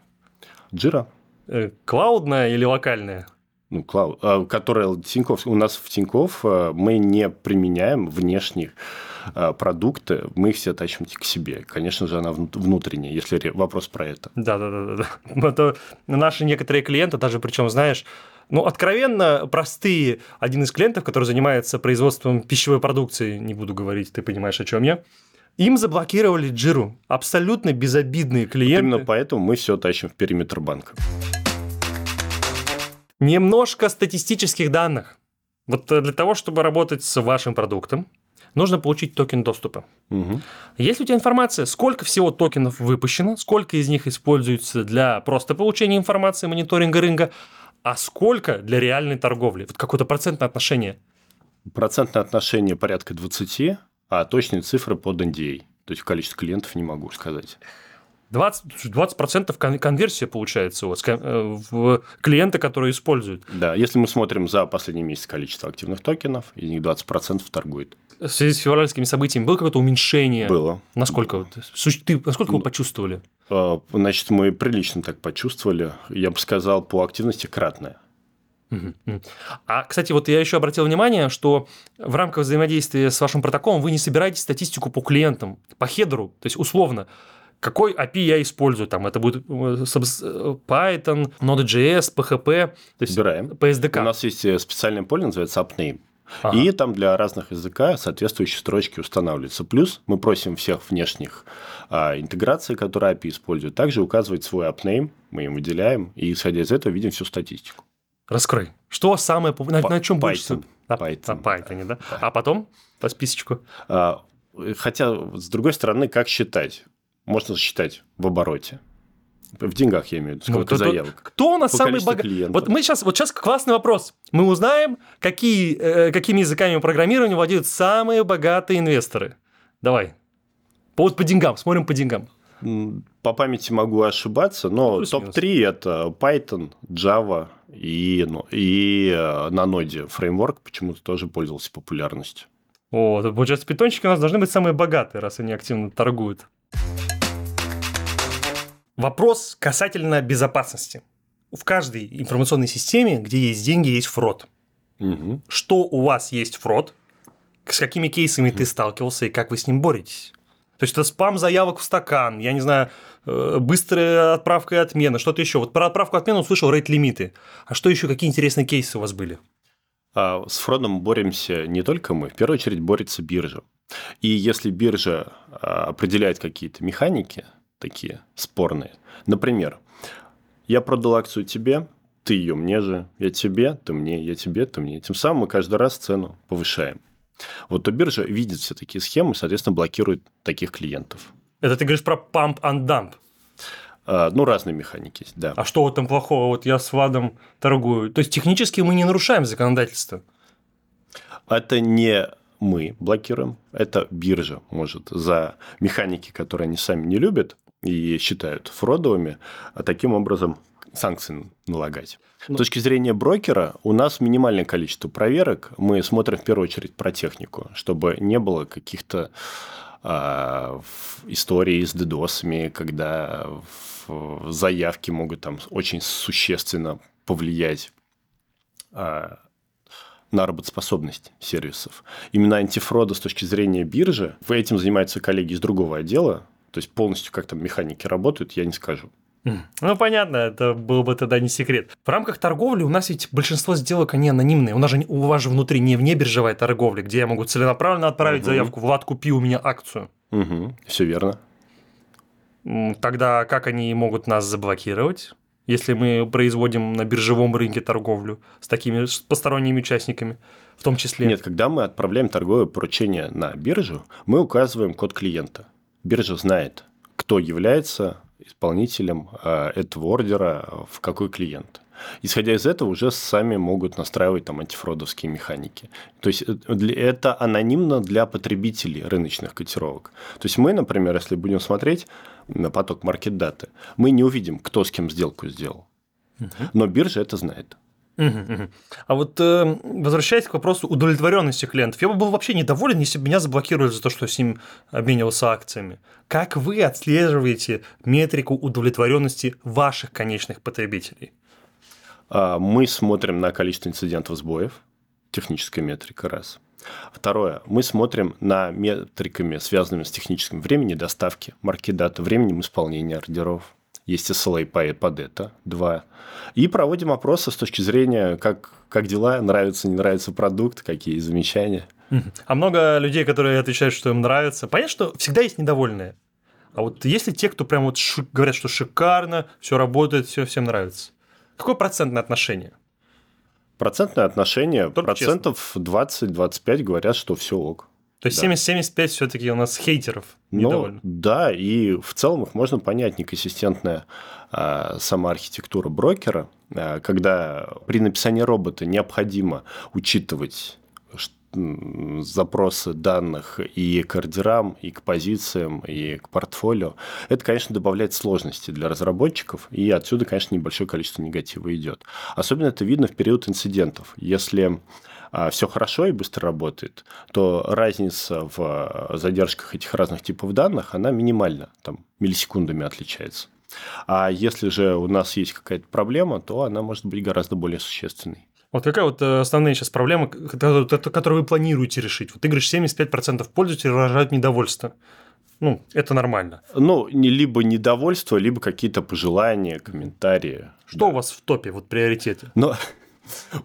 Jira, Э, Клаудная или локальная? ну, клауд, а, которая Тинькофф, у нас в Тинькофф а, мы не применяем внешних продукты, мы их все тащим к себе. Конечно же, она вну- внутренняя, если вопрос про это. Да, да, да, да. да. (laughs) Это наши некоторые клиенты, даже причем, знаешь, ну, откровенно простые. Один из клиентов, который занимается производством пищевой продукции, не буду говорить, ты понимаешь, о чем я, им заблокировали джиру. Абсолютно безобидные клиенты. Именно поэтому мы все тащим в периметр банка. Немножко статистических данных. Вот э, для того, чтобы работать с вашим продуктом, нужно получить токен доступа. Мгм. Есть у тебя информация, сколько всего токенов выпущено, сколько из них используется для просто получения информации, мониторинга рынка, а сколько для реальной торговли? Вот какое-то процентное отношение. Процентное отношение порядка 20, а точные цифры под NDA. То есть количество клиентов не могу сказать. 20%, 20% кон- конверсия получается у вас э, в клиента, которые используют. Да, если мы смотрим за последний месяц количество активных токенов, из них 20% торгует. В связи с февральскими событиями было какое-то уменьшение? Было. Насколько, вот, су- ты, насколько вы почувствовали? А, Значит, мы прилично так почувствовали. Я бы сказал, по активности кратное. А, кстати, вот я еще обратил внимание, что в рамках взаимодействия с вашим протоколом вы не собираете статистику по клиентам, по хедеру, то есть условно, какой API я использую, там это будет э, э, Python, Node.js, PHP, то есть Собираем. по SDK. У нас есть э, специальное поле, называется UpName. Ага. И там для разных языка соответствующие строчки устанавливаются. Плюс мы просим всех внешних а, интеграций, которые API используют, также указывать свой апнейм, мы им выделяем, и исходя из этого видим всю статистику. Раскрой. Что самое... На, на чем больше? На Python. На Python, да? да? А потом по списочку? А, хотя, с другой стороны, как считать? Можно считать в обороте. В деньгах я имею в виду, сколько ну, заявок. Кто у нас По самый богатый? Вот мы сейчас, вот сейчас классный вопрос. Мы узнаем, какие, э, какими языками программирования владеют самые богатые инвесторы. Давай. Вот по деньгам, смотрим по деньгам. По памяти могу ошибаться, но топ-3 это Python, Java и, ну, и э, на ноде фреймворк почему-то тоже пользовался популярностью. О, получается, питончики у нас должны быть самые богатые, раз они активно торгуют. Вопрос касательно безопасности. В каждой информационной системе, где есть деньги, есть фрод. Угу. Что у вас есть фрод? С какими кейсами угу. ты сталкивался и как вы с ним боретесь? То есть это спам заявок в стакан, я не знаю, э, быстрая отправка и отмена, что-то еще. Вот про отправку и отмену услышал рейд-лимиты. А что еще, какие интересные кейсы у вас были? А, с фродом боремся не только мы, в первую очередь борется биржа. И если биржа а, определяет какие-то механики, такие спорные. Например, я продал акцию тебе, ты ее мне же, я тебе, ты мне, я тебе, ты мне. Тем самым мы каждый раз цену повышаем. Вот то биржа видит все такие схемы, соответственно, блокирует таких клиентов. Это ты говоришь про pump and dump? А, ну, разные механики есть, да. А что вот там плохого? Вот я с ВАДом торгую. То есть, технически мы не нарушаем законодательство? Это не мы блокируем, это биржа может за механики, которые они сами не любят, и считают фродовыми, а таким образом санкции налагать. Ну, С точки зрения брокера, у нас минимальное количество проверок. Мы смотрим в первую очередь про технику, чтобы не было каких-то э, историй с дедосами, когда заявки могут там очень существенно повлиять э, на работоспособность сервисов. Именно антифрода с точки зрения биржи, этим занимаются коллеги из другого отдела, то есть полностью как там механики работают, я не скажу. Ну, понятно, это был бы тогда не секрет. В рамках торговли у нас ведь большинство сделок, они анонимные. У нас же, у вас же внутри не вне биржевая торговля, где я могу целенаправленно отправить угу. заявку, Влад, купи у меня акцию. Угу, все верно. Тогда как они могут нас заблокировать? если мы производим на биржевом рынке торговлю с такими с посторонними участниками, в том числе. Нет, когда мы отправляем торговое поручение на биржу, мы указываем код клиента. Биржа знает, кто является исполнителем э, этого ордера в какой клиент. Исходя из этого, уже сами могут настраивать там антифродовские механики. То есть э, это анонимно для потребителей рыночных котировок. То есть мы, например, если будем смотреть на поток маркет-даты, мы не увидим, кто с кем сделку сделал. Но биржа это знает. А вот э, возвращаясь к вопросу удовлетворенности клиентов, я бы был вообще недоволен, если бы меня заблокировали за то, что с ним обменивался акциями. Как вы отслеживаете метрику удовлетворенности ваших конечных потребителей? А, мы смотрим на количество инцидентов сбоев, техническая метрика раз. Второе. Мы смотрим на метриками, связанными с техническим временем доставки, марки даты, временем исполнения ордеров. Есть SLA под это. Два. И проводим опросы с точки зрения, как, как дела, нравится, не нравится продукт, какие замечания. А много людей, которые отвечают, что им нравится. Понятно, что всегда есть недовольные. А вот есть ли те, кто прям вот шик, говорят, что шикарно, все работает, все всем нравится? Какое процентное отношение? Процентное отношение, Только процентов 20-25 говорят, что все ок. То есть да. 70-75 все-таки у нас хейтеров ну, Да, и в целом их можно понять, неконсистентная а, сама архитектура брокера, а, когда при написании робота необходимо учитывать запросы данных и к ордерам, и к позициям, и к портфолио, это, конечно, добавляет сложности для разработчиков, и отсюда, конечно, небольшое количество негатива идет. Особенно это видно в период инцидентов. Если все хорошо и быстро работает, то разница в а, задержках этих разных типов данных, она минимальна, там миллисекундами отличается. А если же у нас есть какая-то проблема, то она может быть гораздо более существенной. Вот какая вот э, основная сейчас проблема, которую вы планируете решить? Вот ты говоришь, 75% пользователей выражают недовольство. Ну, это нормально. Ну, не либо недовольство, либо какие-то пожелания, комментарии. Что да. у вас в топе, вот приоритеты? Ну,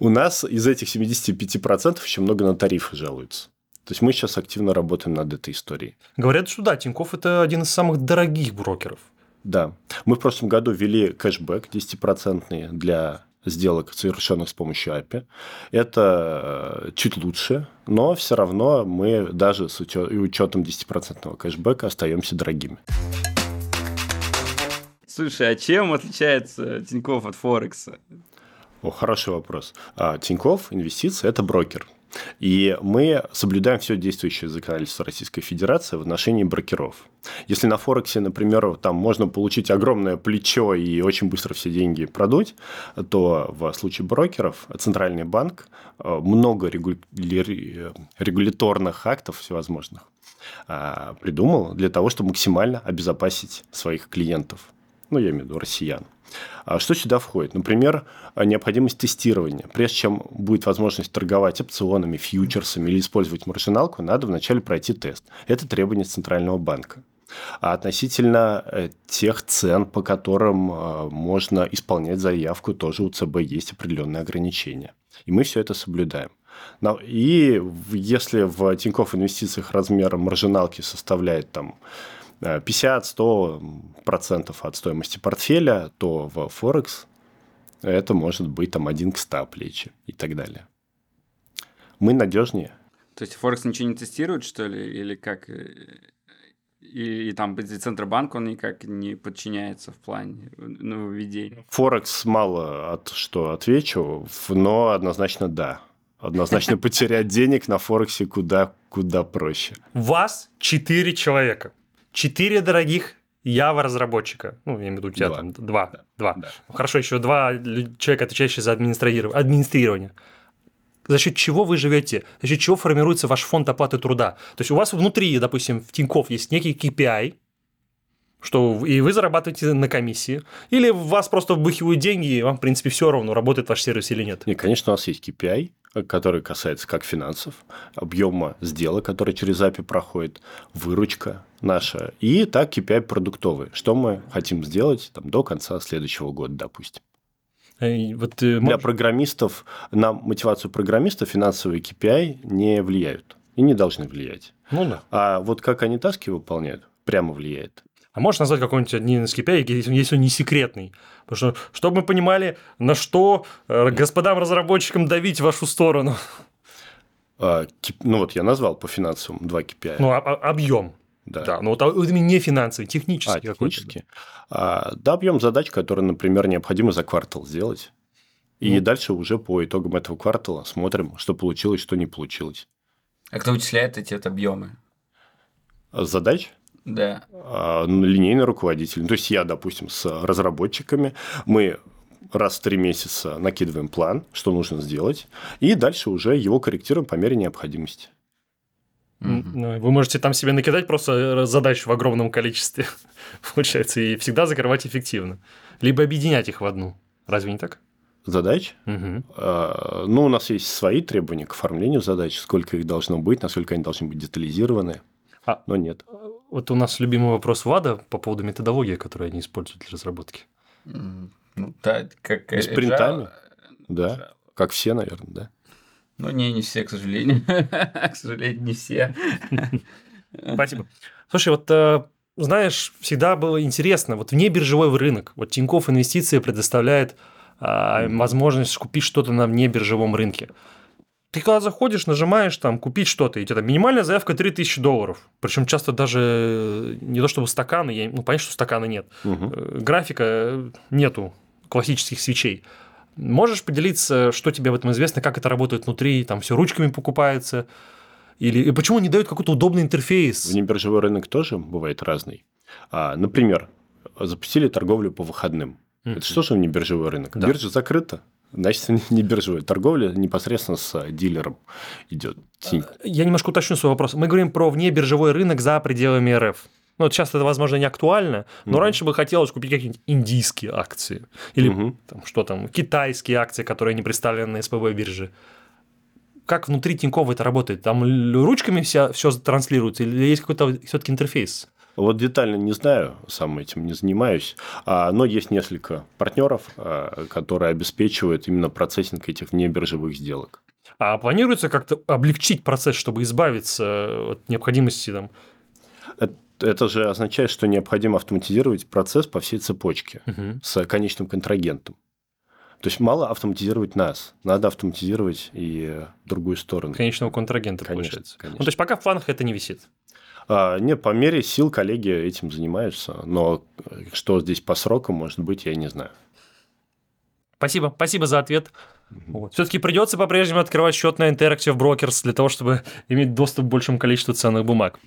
У нас из этих 75% еще много на тарифы жалуются. То есть мы сейчас активно работаем над этой историей. Говорят, что да, Тиньков это один из самых дорогих брокеров. Да. Мы в прошлом году ввели кэшбэк 10% для сделок, совершенных с помощью API. Это э, чуть лучше, но все равно мы даже с учетом 10% кэшбэка остаемся дорогими. Слушай, а чем отличается Тиньков от Форекса? О, хороший вопрос. А, Тиньков инвестиции – это брокер. И мы соблюдаем все действующее законодательство Российской Федерации в отношении брокеров. Если на Форексе, например, там можно получить огромное плечо и очень быстро все деньги продуть, то в случае брокеров Центральный банк э, много регуляторных актов всевозможных а, придумал для того, чтобы максимально обезопасить своих клиентов. Ну, я имею в виду россиян. А что сюда входит? Например, необходимость тестирования. Прежде чем будет возможность торговать опционами, фьючерсами или использовать маржиналку, надо вначале пройти тест. Это требование Центрального банка. А относительно э, тех цен, по которым э, можно исполнять заявку, тоже у ЦБ есть определенные ограничения. И мы все это соблюдаем. И если в Тинькофф инвестициях размер маржиналки составляет там 50-100% от стоимости портфеля, то в Форекс это может быть там один к 100 плечи и так далее. Мы надежнее. То есть Форекс ничего не тестирует, что ли, или как? И, и там Центробанк, он никак не подчиняется в плане нововведения. Форекс мало от что отвечу, но однозначно да. Однозначно (laughs) потерять денег на Форексе куда, куда проще. Вас четыре человека четыре дорогих Java разработчика. Ну, я имею в виду у тебя два. там два. Да. два. Да. Ну, хорошо, еще два человека, отвечающие за администрирование. администрирование. За счет чего вы живете? За счет чего формируется ваш фонд оплаты труда? То есть у вас внутри, допустим, в Тинькофф есть некий KPI, что и вы зарабатываете на комиссии, или вас просто вбыхивают деньги, и вам, в принципе, все равно, работает ваш сервис или нет? Нет, конечно, у нас есть KPI, который касается как финансов, объема сделок, который через API проходит, выручка наша, и так KPI продуктовые, что мы хотим сделать там, до конца следующего года, допустим. Вот, э, Для программистов, на мотивацию программистов финансовые KPI не влияют и не должны влиять. Ну да. А вот как они таски выполняют, прямо влияет. А можешь назвать какой-нибудь один из KPI, если он не секретный? Потому что, чтобы мы понимали, на что э, господам разработчикам давить в вашу сторону. А, ну вот я назвал по финансовым два KPI. Ну, а, а, объем. Да. да, но вот именно не финансовый, технический. А, технический. А, да, объем задач, которые, например, необходимо за квартал сделать. И ну. дальше уже по итогам этого квартала смотрим, что получилось, что не получилось. А кто вычисляет эти объемы? Задач? Да. А, линейный руководитель. То есть я, допустим, с разработчиками, мы раз в три месяца накидываем план, что нужно сделать, и дальше уже его корректируем по мере необходимости. Ну, вы можете там себе накидать просто задач в огромном количестве, (laughs) получается, и всегда закрывать эффективно. Либо объединять их в одну. Разве не так? Задач? Угу. А, ну, у нас есть свои требования к оформлению задач, сколько их должно быть, насколько они должны быть детализированы. А, но нет. Вот у нас любимый вопрос ВАДА по поводу методологии, которую они используют для разработки. Ну, да, как С принтами? Да, как все, наверное, да. Ну, не, не все, к сожалению. (laughs) К сожалению, не все. Спасибо. Слушай, вот э, знаешь, всегда было интересно, вот вне биржевой рынок, вот Тинькофф Инвестиции предоставляет а, возможность купить что-то на вне биржевом рынке. Ты когда заходишь, нажимаешь там купить что-то, и у тебя минимальная заявка 3000 долларов. Причем часто даже не то чтобы стаканы, я, ну понятно, что стакана нет. Угу. Графика нету классических свечей. Можешь поделиться, что тебе об этом известно, как это работает внутри, там все ручками покупается, или и почему не дают какой-то удобный интерфейс? Внебиржевой рынок тоже бывает разный. А, например, запустили торговлю по выходным. Mm-hmm. Это что же внебиржевой рынок? Да. Биржа закрыта, значит, (laughs) не биржевая. Торговля непосредственно с дилером идет. Я немножко уточню свой вопрос. Мы говорим про внебиржевой рынок за пределами РФ. Ну, вот сейчас это, возможно, не актуально, но mm-hmm. раньше бы хотелось купить какие-нибудь индийские акции. Или mm-hmm. там, что там, китайские акции, которые не представлены на СПБ бирже. Как внутри Тинькова это работает? Там ручками все, все транслируется или есть какой-то все-таки интерфейс? Вот детально не знаю, сам этим не занимаюсь, а, но есть несколько партнеров, а, которые обеспечивают именно процессинг этих небиржевых сделок. А планируется как-то облегчить процесс, чтобы избавиться от необходимости там? Это же означает, что необходимо автоматизировать процесс по всей цепочке угу. с конечным контрагентом. То есть мало автоматизировать нас, надо автоматизировать и другую сторону. Конечного контрагента, конечно, получается. Конечно. Ну, то есть пока в планах это не висит. А, нет, по мере сил коллеги этим занимаются, но что здесь по срокам может быть, я не знаю. Спасибо, спасибо за ответ. Вот. Все-таки придется по-прежнему открывать счет на Interactive Brokers для того, чтобы иметь доступ к большему количеству ценных бумаг.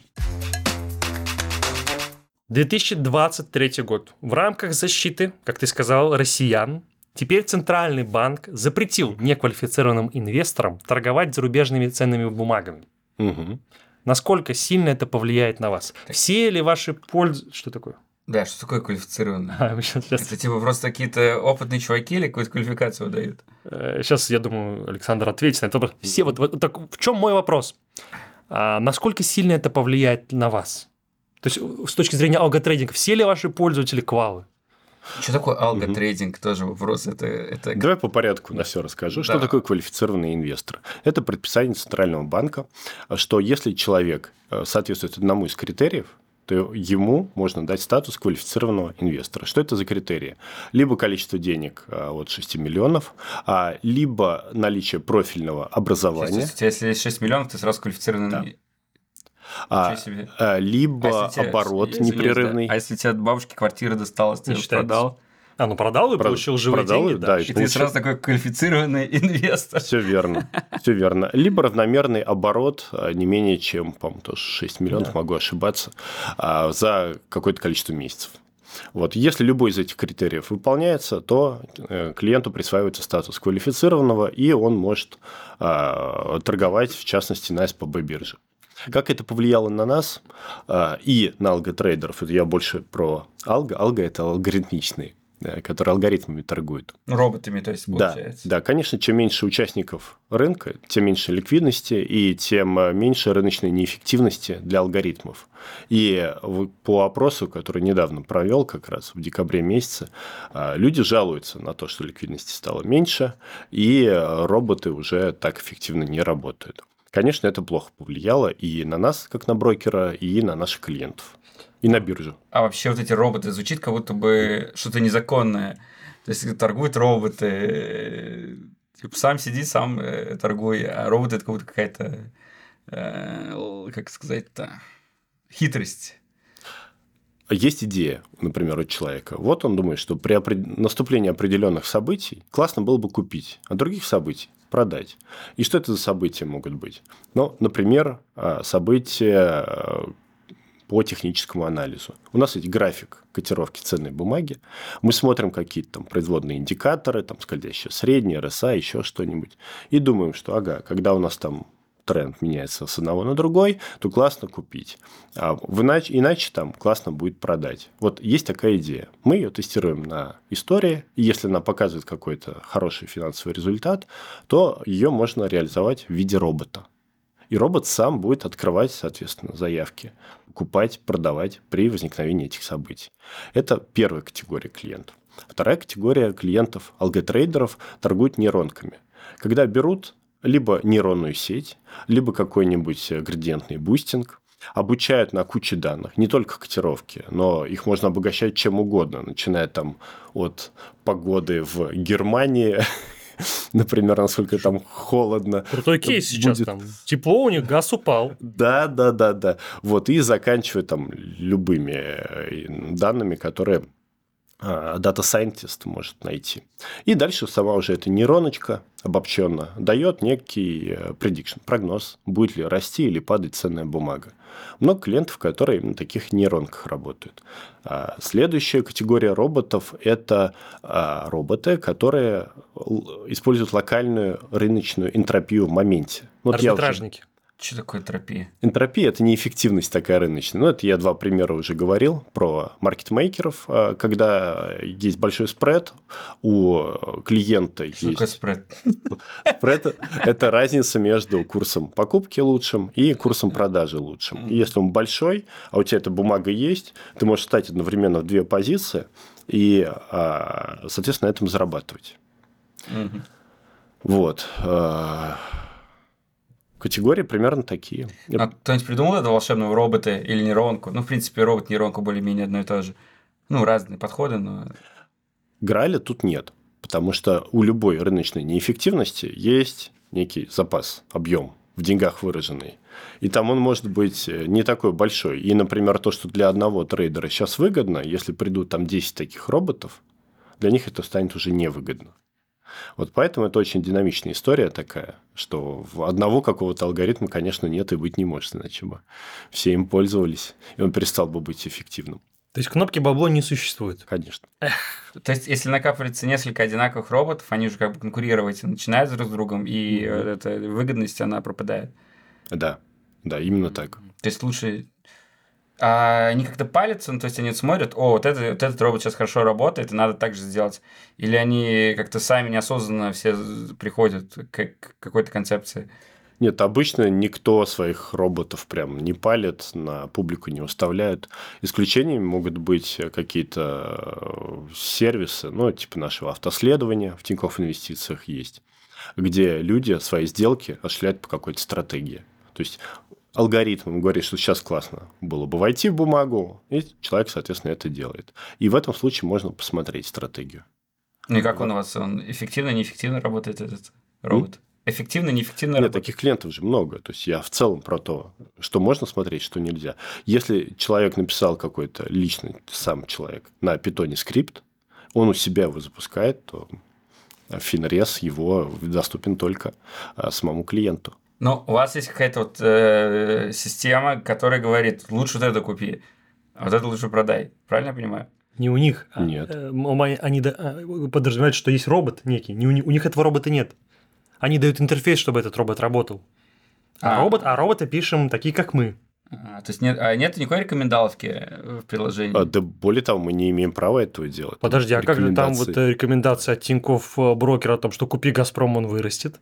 2023 год. В рамках защиты, как ты сказал, россиян, теперь Центральный банк запретил неквалифицированным инвесторам торговать зарубежными ценными бумагами. Угу. Насколько сильно это повлияет на вас? Все ли ваши пользы... Что такое? Да, что такое квалифицированно? (laughs) А, сейчас, сейчас. Это типа просто какие-то опытные чуваки или какую-то квалификацию дают? Сейчас, э, я думаю, Александр ответит на это. Все, вот, вот так, в чем мой вопрос? А насколько сильно это повлияет на вас? То есть, с точки зрения алготрейдинга, все ли ваши пользователи квалы? Что такое алготрейдинг? Угу. Тоже вопрос. Это, это... Давай по порядку на все расскажу. Что да. такое квалифицированный инвестор? Это предписание Центрального банка, что если человек э, соответствует одному из критериев, то ему можно дать статус квалифицированного инвестора. Что это за критерии? Либо количество денег а, от 6 миллионов, а, либо наличие профильного образования. Если, если есть 6 миллионов, ты сразу квалифицированный да. А, а, либо а оборот тебе, непрерывный. А если тебе от бабушки квартира досталась, ты продал? А, ну продал и Про... получил живые продал, деньги. Да, и, и получил... ты сразу такой квалифицированный (laughs) инвестор. Все верно, все верно. Либо равномерный оборот а, не менее чем, по-моему, тоже 6 миллионов, да. могу ошибаться, а, за какое-то количество месяцев. Вот. Если любой из этих критериев выполняется, то э, клиенту присваивается статус квалифицированного, и он может а, торговать, в частности, на СПБ бирже. Как это повлияло на нас а, и на алготрейдеров? Это я больше про алго. Алго – это алгоритмичные которые алгоритмами торгуют. Роботами, то есть, получается. Да, да, конечно, чем меньше участников рынка, тем меньше ликвидности и тем а, меньше рыночной неэффективности для алгоритмов. И по опросу, который недавно провел, как раз в декабре месяце, а, люди жалуются на то, что ликвидности стало меньше, и роботы уже так эффективно не работают. Конечно, это плохо повлияло и на нас, как на брокера, и на наших клиентов, и на биржу. А вообще вот эти роботы звучит как будто бы что-то незаконное. То есть торгуют роботы, типа сам сиди, сам э, торгуй, а роботы это как будто какая-то, э, как сказать-то, хитрость. Есть идея, например, у человека. Вот он думает, что при наступлении определенных событий классно было бы купить, а других событий продать. И что это за события могут быть? Ну, например, а, события а, по техническому анализу. У нас есть график котировки ценной бумаги. Мы смотрим какие-то там производные индикаторы, там скользящие средние, РСА, еще что-нибудь. И думаем, что, ага, когда у нас там тренд меняется с одного на другой, то классно купить. А иначе, иначе там классно будет продать. Вот есть такая идея. Мы ее тестируем на истории, и если она показывает какой-то хороший финансовый результат, то ее можно реализовать в виде робота. И робот сам будет открывать, соответственно, заявки, покупать, продавать при возникновении этих событий. Это первая категория клиентов. Вторая категория клиентов, алготрейдеров, торгуют нейронками. Когда берут либо нейронную сеть, либо какой-нибудь э, градиентный бустинг, обучают на куче данных, не только котировки, но их можно обогащать чем угодно, начиная там от погоды в Германии, (laughs) например, насколько там холодно. Крутой кейс будет... сейчас там. Тепло у них, газ упал. Да, да, да, да. Вот, и заканчивая там любыми э, данными, которые Data Scientist может найти. И дальше сама уже эта нейроночка обобщенно дает некий э, prediction, прогноз, будет ли расти или падать ценная бумага. Много клиентов, которые на таких нейронках работают. А следующая категория роботов – это а, роботы, которые используют локальную рыночную энтропию в моменте. Вот Арбитражники. Что такое энтропия? Энтропия – это неэффективность такая рыночная. Ну, это я два примера уже говорил про маркетмейкеров, а, когда есть большой спред, у клиента Что есть... такое спред? Спред – это разница между курсом покупки лучшим и курсом продажи лучшим. И если он большой, а у тебя эта бумага есть, ты можешь стать одновременно в две позиции и, а, соответственно, на этом зарабатывать. Вот. Категории примерно такие. А кто-нибудь придумал этого волшебного робота или нейронку? Ну, в принципе, робот, нейронка более-менее одно и то же. Ну, разные подходы, но... Граля тут нет, потому что у любой рыночной неэффективности есть некий запас, объем в деньгах выраженный. И там он может быть э, не такой большой. И, например, то, что для одного трейдера сейчас выгодно, если придут там 10 таких роботов, для них это станет уже невыгодно. Вот поэтому это очень динамичная история такая, что в одного какого-то алгоритма, конечно, нет и быть не может, иначе бы все им пользовались, и он перестал бы быть эффективным. То есть кнопки бабло не существует. Конечно. То есть, если накапливается несколько одинаковых роботов, они уже как бы конкурировать начинают друг с другом, и вот эта выгодность, она пропадает. Да, да, именно так. То есть, лучше... А они как-то палятся, ну, то есть они смотрят, о, вот, это, вот этот робот сейчас хорошо работает, и надо так же сделать. Или они как-то сами неосознанно все приходят к к какой-то концепции. Нет, обычно никто своих роботов прям не палит, на публику не выставляют. Исключениями могут быть какие-то э, сервисы, ну, типа нашего автоследования в Тинькофф Инвестициях есть, где люди свои сделки осуществляют по какой-то стратегии. То есть алгоритм говорит, что сейчас классно было бы войти в бумагу, и человек, соответственно, это делает. И в этом случае можно посмотреть стратегию. Ну и как он у вас? Он эффективно, неэффективно работает, этот робот? Эффективно, неэффективно Нет, работает? таких клиентов же много. То есть я в целом про то, что можно смотреть, что нельзя. Если человек написал какой-то личный сам человек на питоне скрипт, он у себя его запускает, то финрез его доступен только а, самому клиенту. Ну, у вас есть какая-то вот э, система, которая говорит, лучше вот это купи, а вот это лучше продай. Правильно я понимаю? Не у них. а, Нет. э, м- Они да- а, подразумевают, что есть робот некий. Не у, ни- у них этого робота нет. Они дают интерфейс, чтобы этот робот работал. А, А. робот, а роботы пишем такие, как мы. А, то есть нет, а нет никакой рекомендаловки э, в приложении? А, да более того, мы не имеем права этого делать. Подожди, а как же там вот э, рекомендация от Тинькофф э, брокера о том, что купи Газпром, он вырастет?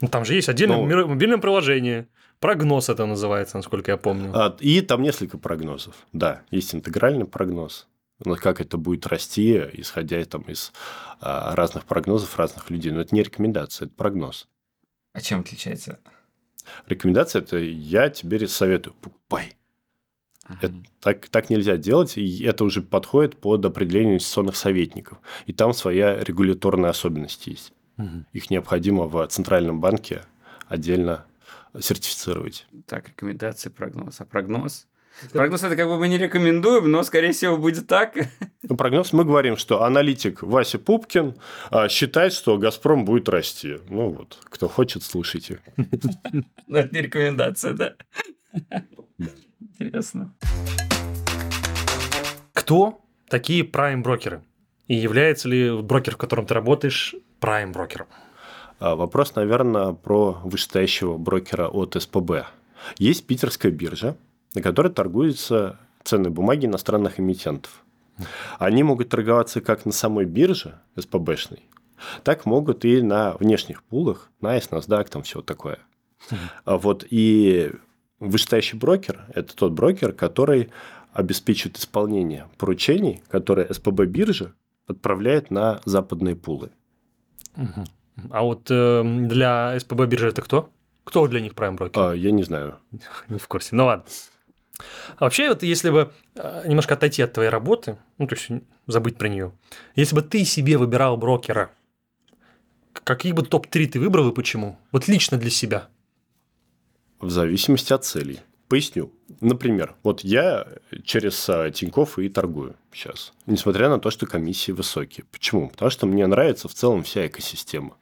Ну, там же есть отдельное Ну. мобильное приложение. Прогноз это называется, насколько я помню. А, И там несколько прогнозов. Да, есть интегральный прогноз. Но как это будет расти, исходя там из а, разных прогнозов разных людей. Но это не рекомендация, это прогноз. А чем отличается? Рекомендация – это я тебе советую, покупай. Ага. Это- так, так нельзя делать, и это уже подходит под определение инвестиционных советников. И там своя регуляторная особенность есть. Их необходимо в Центральном банке отдельно сертифицировать. Так, рекомендации, прогноз. А прогноз? Прогноз это как бы мы не рекомендуем, но, скорее всего, будет так. Ну, прогноз мы говорим, что аналитик Вася Пупкин а, считает, что «Газпром» будет расти. Ну вот, кто хочет, слушайте. (laughs) Но это не рекомендация, да? Интересно. Кто такие прайм-брокеры? И является ли брокер, в котором ты работаешь, прайм-брокером? А, Вопрос, наверное, про вышестоящего брокера от СПБ. Есть питерская биржа, на которой торгуются ценные бумаги иностранных эмитентов. Они могут торговаться как на самой бирже СПБшной, так могут и на внешних пулах, NICE, NASDAQ, там все такое. А Вот, и вышестоящий брокер – это тот брокер, который обеспечивает исполнение поручений, которые СПБ биржа отправляет на западные пулы. А вот э, для СПБ биржи это кто? Кто для них прайм-брокер? А, я не знаю. (laughs) Не в курсе. Ну ладно. А вообще, вот если бы э, немножко отойти от твоей работы, ну, то есть забыть про нее, если бы ты себе выбирал брокера, какие бы топ-3 ты выбрал и почему? Вот лично для себя. В зависимости от целей. Поясню. Например, вот я через а, Тинькофф и торгую сейчас, несмотря на то, что комиссии высокие. Почему? Потому что мне нравится в целом вся экосистема.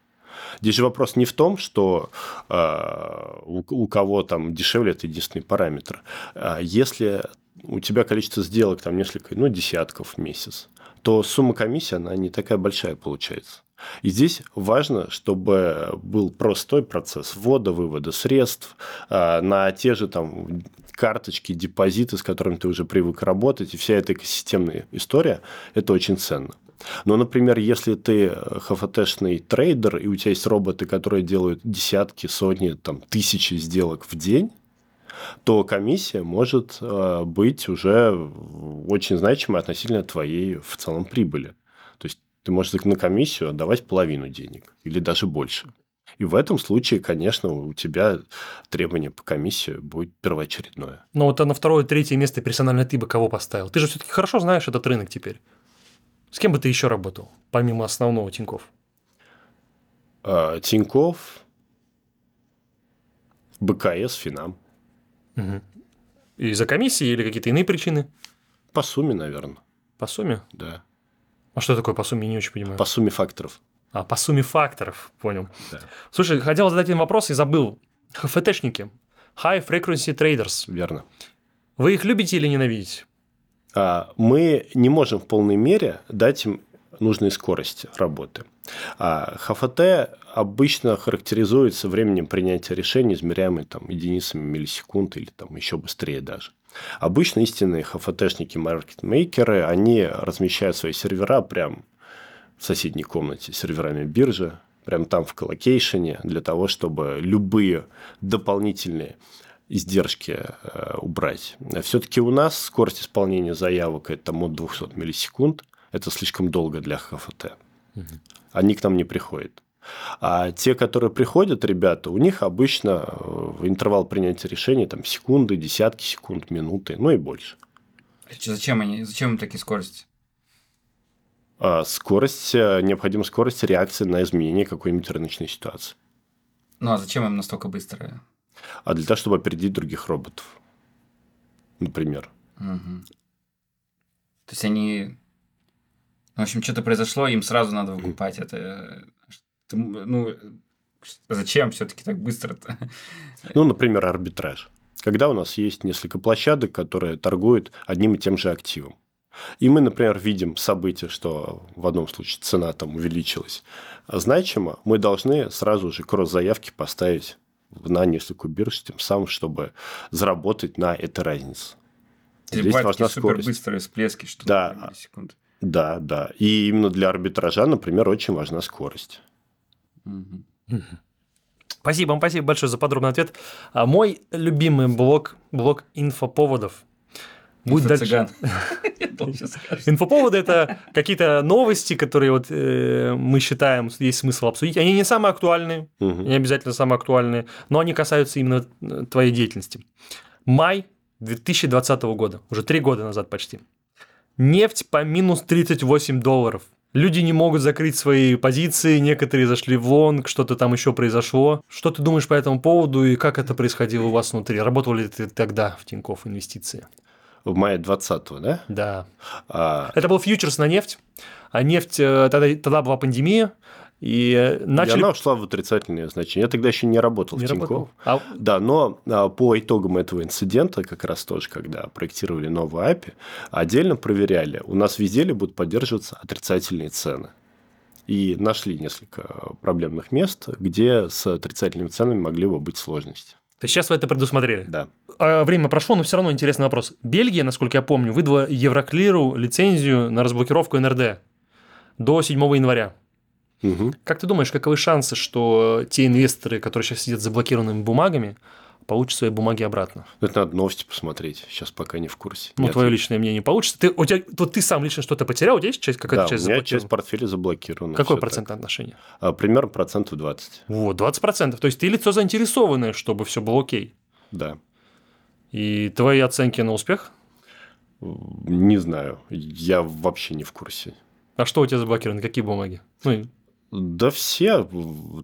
Здесь же вопрос не в том, что а, у, у кого там дешевле, это единственный параметр. А если у тебя количество сделок там несколько, ну, десятков в месяц, то сумма комиссии, она не такая большая получается. И здесь важно, чтобы был простой процесс ввода-вывода средств а, на те же там карточки, депозиты, с которыми ты уже привык работать, и вся эта экосистемная история, это очень ценно. Но, например, если ты ХФТшный трейдер, и у тебя есть роботы, которые делают десятки, сотни, там, тысячи сделок в день, то комиссия может э, быть уже очень значимой относительно твоей в целом прибыли. Ты можешь на комиссию отдавать половину денег или даже больше. И в этом случае, конечно, у тебя требование по комиссии будет первоочередное. Ну вот а на второе, третье место персонально ты бы кого поставил? Ты же все-таки хорошо знаешь этот рынок теперь. С кем бы ты еще работал, помимо основного Тиньков? А, Тиньков, БКС, Финам. Угу. Из-за комиссии или какие-то иные причины? По сумме, наверное. По сумме? Да. А что такое по сумме, я не очень понимаю. По сумме факторов. А, по сумме факторов, понял. Да. Слушай, хотел задать один вопрос и забыл. ХФТшники, High Frequency Traders. Верно. Вы их любите или ненавидите? А, мы не можем в полной мере дать им нужной скорости работы. А ХФТ обычно характеризуется временем принятия решений, измеряемым там, единицами миллисекунд или там, еще быстрее даже. Обычно истинные ХФТшники, маркетмейкеры, они размещают свои сервера прямо в соседней комнате с серверами биржи, прямо там в коллокейшене, для того, чтобы любые дополнительные издержки э, убрать. Все-таки у нас скорость исполнения заявок это от 200 миллисекунд. Это слишком долго для ХФТ. Угу. Они к нам не приходят. А те, которые приходят, ребята, у них обычно э, интервал принятия решений там секунды, десятки секунд, минуты, ну и больше. А зачем они? Зачем им такие скорости? А скорость, э, необходима скорость реакции на изменение какой-нибудь рыночной ситуации. Ну а зачем им настолько быстро? А для того, чтобы опередить других роботов. Например. Угу. То есть они в общем, что-то произошло, им сразу надо выкупать это. Ну, зачем все-таки так быстро-то? Ну, например, арбитраж. Когда у нас есть несколько площадок, которые торгуют одним и тем же активом. И мы, например, видим событие, что в одном случае цена там увеличилась значимо, мы должны сразу же кросс-заявки поставить на несколько бирж, тем самым, чтобы заработать на этой разнице. Здесь важна скорость. быстрые всплески, что да. секунд. Да, да. И именно для арбитража, например, очень важна скорость. Спасибо, спасибо большое за подробный ответ. А мой любимый блок, блок инфоповодов. Будет дальше. (laughs) Инфоповоды это какие-то новости, которые вот э, мы считаем есть смысл обсудить. Они не самые актуальные, угу. не обязательно самые актуальные, но они касаются именно э, твоей деятельности. Май 2020 года, уже три года назад почти. Нефть по минус 38 долларов. Люди не могут закрыть свои позиции, некоторые зашли в лонг, что-то там еще произошло. Что ты думаешь по этому поводу и как это происходило у вас внутри? Работал ли ты тогда в Тинькофф инвестиции? В мае 20-го, да? Да. А... Это был фьючерс на нефть, а нефть, э, тогда, тогда была пандемия, и начали... И она ушла в отрицательное значение. Я тогда еще не работал не в Тинькофф. А... Да, но а, по итогам этого инцидента, как раз тоже, когда проектировали новую API, отдельно проверяли, у нас везде ли будут поддерживаться отрицательные цены. И нашли несколько проблемных мест, где с отрицательными ценами могли бы быть сложности. То есть сейчас вы это предусмотрели? Да. А время прошло, но все равно интересный вопрос. Бельгия, насколько я помню, выдала Евроклиру лицензию на разблокировку НРД до 7 января. Угу. Как ты думаешь, каковы шансы, что те инвесторы, которые сейчас сидят с заблокированными бумагами, получат свои бумаги обратно? Это надо новости посмотреть. Сейчас пока не в курсе. Ну, твое личное мнение получится. Ты, у тебя, вот ты сам лично что-то потерял, у тебя есть часть, какая-то да, часть у меня часть портфеля заблокирована. Какое процентное отношение? А, примерно процентов 20. Вот, 20%. То есть ты лицо заинтересованное, чтобы все было окей. Да. И твои оценки на успех? Не знаю. Я вообще не в курсе. А что у тебя заблокировано? Какие бумаги? Ну, да все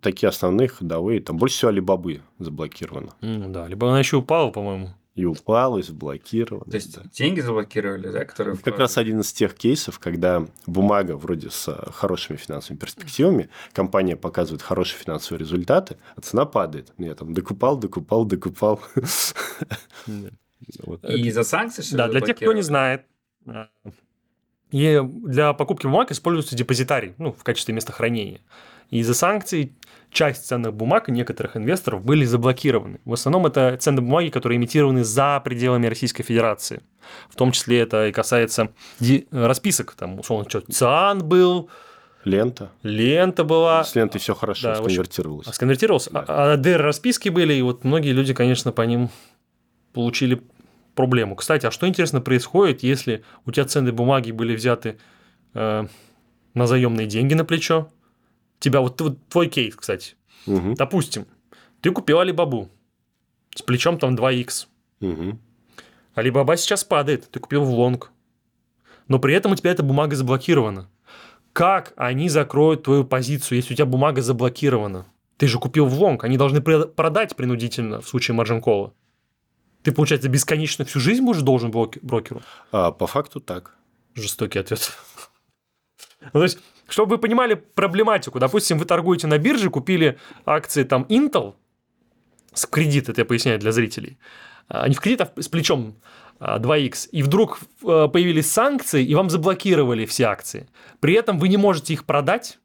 такие основные ходовые. Там больше всего Алибабы заблокировано. Mm, да, либо она еще упала, по-моему. И упала, и заблокирована. То есть да. деньги заблокировали, да, которые. Это как раз один из тех кейсов, когда бумага вроде с хорошими финансовыми перспективами, компания показывает хорошие финансовые результаты, а цена падает. Я там докупал, докупал, докупал. (laughs) И из-за санкций, что Да, для тех, кто не знает, И для покупки бумаг используется депозитарий, ну, в качестве места хранения. И из-за санкций часть ценных бумаг некоторых инвесторов были заблокированы. В основном это ценные бумаги, которые имитированы за пределами Российской Федерации. В том числе это и касается расписок. Там, условно, что ЦИАН был, Лента. Лента была. С лентой все хорошо, да, сконвертировалось. А сконвертировалось. Да. А, а DR расписки были, и вот многие люди, конечно, по ним получили проблему. Кстати, а что интересно происходит, если у тебя ценные бумаги были взяты э, на заемные деньги на плечо? Тебя вот, вот твой кейс, кстати. Угу. Допустим, ты купил Алибабу с плечом там 2х. Угу. Алибаба сейчас падает, ты купил в лонг. Но при этом у тебя эта бумага заблокирована. Как они закроют твою позицию, если у тебя бумага заблокирована? Ты же купил в лонг, они должны продать принудительно в случае margin call а. Ты, получается, бесконечно всю жизнь будешь должен брокеру? А, по факту так. Жестокий ответ. ну, то есть, чтобы вы понимали проблематику, допустим, вы торгуете на бирже, купили акции там Intel, с кредит, это я поясняю для зрителей, а не в кредит, а с плечом 2x, а, и вдруг э, появились санкции, и вам заблокировали все акции. При этом вы не можете их продать,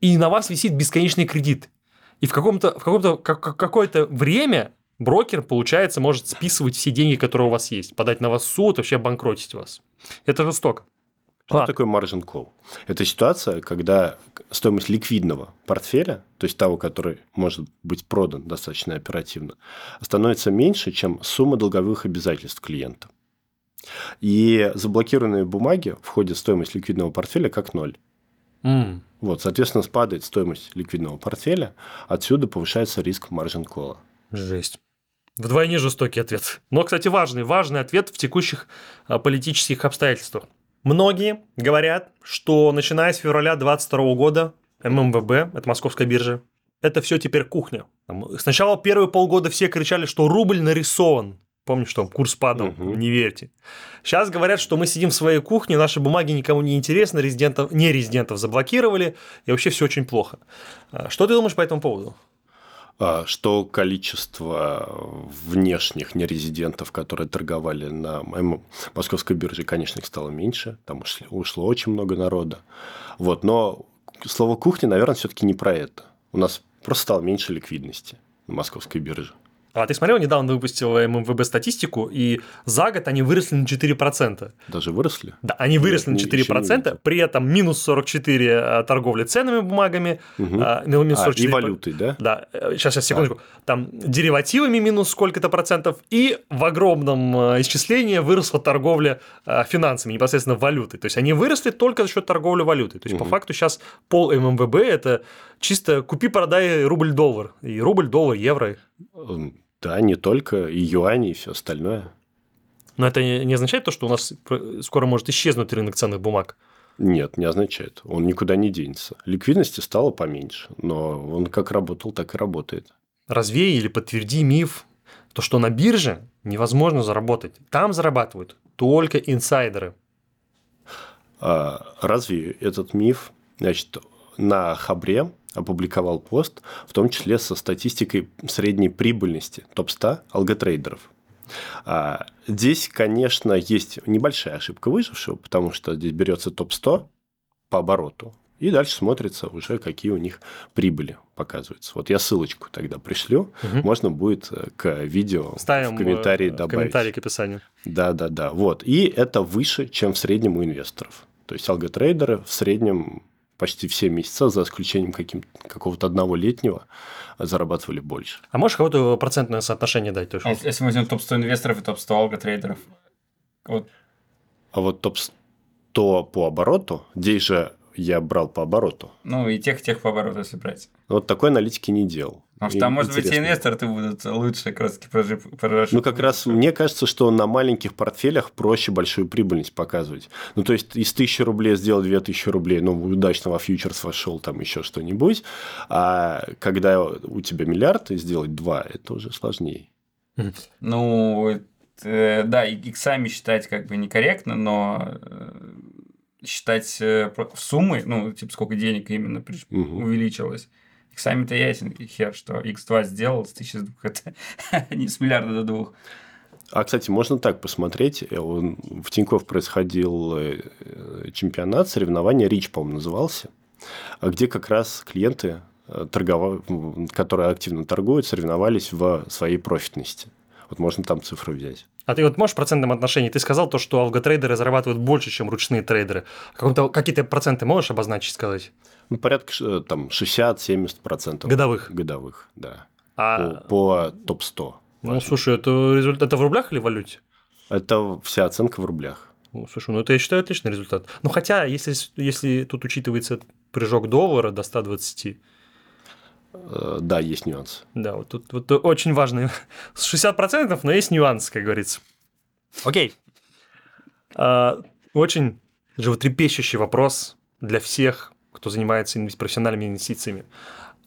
и на вас висит бесконечный кредит. И в, каком-то, в каком-то, как, какое-то время брокер, получается, может списывать все деньги, которые у вас есть, подать на вас суд, вообще обанкротить вас. Это жестоко. Что а. такое margin call? Это ситуация, когда стоимость ликвидного портфеля, то есть того, который может быть продан достаточно оперативно, становится меньше, чем сумма долговых обязательств клиента. И заблокированные бумаги входят в стоимость ликвидного портфеля как ноль. Mm. Вот, соответственно, спадает стоимость ликвидного портфеля, отсюда повышается риск margin call. Жесть. Вдвойне жестокий ответ. Но, кстати, важный, важный ответ в текущих а, политических обстоятельствах. Многие говорят, что начиная с февраля 2022 года ММВБ, это московская биржа, это все теперь кухня. Сначала первые полгода все кричали, что рубль нарисован. Помню, что курс падал, угу. не верьте. Сейчас говорят, что мы сидим в своей кухне, наши бумаги никому не интересны, резидентов, не резидентов заблокировали, и вообще все очень плохо. А, что ты думаешь по этому поводу? А, что количество внешних нерезидентов, которые торговали на московской бирже, конечно, их стало меньше, там ушло очень много народа. Вот, но слово кухня, наверное, все-таки не про это. У нас просто стало меньше ликвидности на московской бирже. А ты смотрел, недавно выпустил ММВБ статистику, и за год они выросли на 4%. Даже выросли? Да, они выросли Нет, на 4%, при этом минус 44 э, торговли ценными бумагами, угу. минус 44, а, и валютой, да? Да, сейчас, сейчас, секундочку. А. Там деривативами минус сколько-то процентов, и в огромном э, исчислении выросла торговля финансами, непосредственно валютой. То есть они выросли только за счет торговли валютой. То есть угу. по факту сейчас пол ММВБ это чисто купи-продай рубль-доллар, и рубль-доллар, евро. Да, не только, и юани, и все остальное. Но это не означает то, что у нас скоро может исчезнуть рынок ценных бумаг? Нет, не означает. Он никуда не денется. Ликвидности стало поменьше, но он как работал, так и работает. Развей или подтверди миф, то, что на бирже невозможно заработать. Там зарабатывают только инсайдеры. А, разве этот миф? Значит, на Хабре опубликовал пост, в том числе со статистикой средней прибыльности топ-100 алготрейдеров. А, здесь, конечно, есть небольшая ошибка выжившего, потому что здесь берется топ-100 по обороту, и дальше смотрится уже, какие у них прибыли показываются. Вот я ссылочку тогда пришлю, угу. можно будет э, к видео Ставим в комментарии добавить. комментарий к описанию. Да, да, да. Вот. И это выше, чем в среднем у инвесторов. То есть алготрейдеры в среднем почти все месяца, за исключением каким, какого-то одного летнего, зарабатывали больше. А можешь какое-то процентное соотношение дать тоже? А если мы возьмем топ-100 инвесторов и топ-100 алготрейдеров? Вот. А вот топ-100 по обороту, здесь же я брал по обороту. Ну, и тех, тех по обороту, если брать. Вот такой аналитики не делал. Потому что там, может быть, и инвесторы будут лучше как раз таки Ну, как раз мне кажется, что на маленьких портфелях проще большую прибыльность показывать. Ну, то есть, из 1000 рублей сделал 2000 рублей, ну, удачно во фьючерс вошел, там еще что-нибудь. А когда у тебя миллиард, и сделать 2, это уже сложнее. Ну, э, да, иксами считать как бы некорректно, но э, считать э, суммы, ну, типа, сколько денег именно увеличилось. Сами-то ясен хер, что X2 сделал с 1002, это (laughs) не с миллиарда до двух. А, кстати, можно так посмотреть. Э, он, в Тинькофф происходил э, чемпионат, соревнование Рич, по-моему, назывался, а где как раз клиенты, торгов... которые активно торгуют, соревновались в своей профитности. Вот можно там цифры взять. А ты вот можешь в процентном отношении, ты сказал то, что алготрейдеры зарабатывают больше, чем ручные трейдеры. Какие-то проценты можешь обозначить, сказать? Ну, порядка там 60-70%. Годовых? Годовых, да. А... По, по топ-100. Ну, слушай, это, результат... это в рублях или в валюте? Это вся оценка в рублях. Ну, слушай, ну это я считаю отличный результат. Ну хотя, если, если тут учитывается прыжок доллара до 120, Э, да, есть нюанс. Да, вот тут вот очень важный. (laughs) 60%, но есть нюанс, как говорится. Окей. А, очень животрепещущий вопрос для всех, кто занимается профессиональными инвестициями.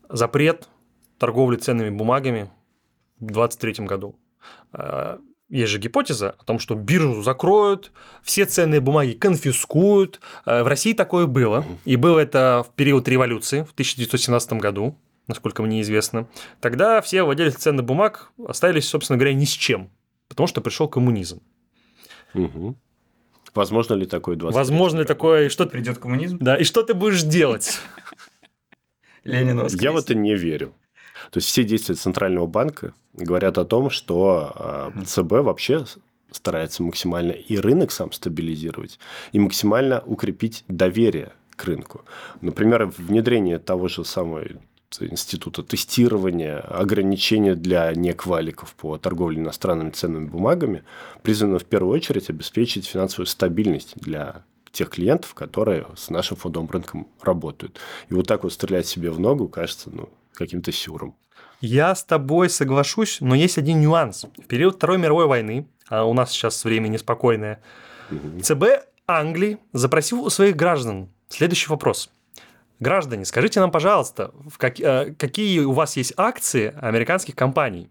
Запрет торговли ценными бумагами в 2023 году. А, есть же гипотеза о том, что биржу закроют, все ценные бумаги конфискуют. А, в России такое было. И было это в период революции в 1917 году насколько мне известно, тогда все владельцы ценных бумаг остались, собственно говоря, ни с чем, потому что пришел коммунизм. Угу. Возможно ли такое 20 Возможно ли такое, и что придет коммунизм? Да, и что ты будешь делать? (laughs) Ленин Я в это не верю. То есть все действия Центрального банка говорят о том, что а, ЦБ вообще старается максимально и рынок сам стабилизировать, и максимально укрепить доверие к рынку. Например, внедрение того же самого института тестирования, ограничения для некваликов по торговле иностранными ценными бумагами призвано в первую очередь обеспечить финансовую стабильность для тех клиентов, которые с нашим фондовым рынком работают. И вот так вот стрелять себе в ногу кажется ну, каким-то сюром. Я с тобой соглашусь, но есть один нюанс. В период Второй мировой войны, а у нас сейчас время неспокойное, угу. ЦБ Англии запросил у своих граждан следующий вопрос. Граждане, скажите нам, пожалуйста, в как, э, какие у вас есть акции американских компаний?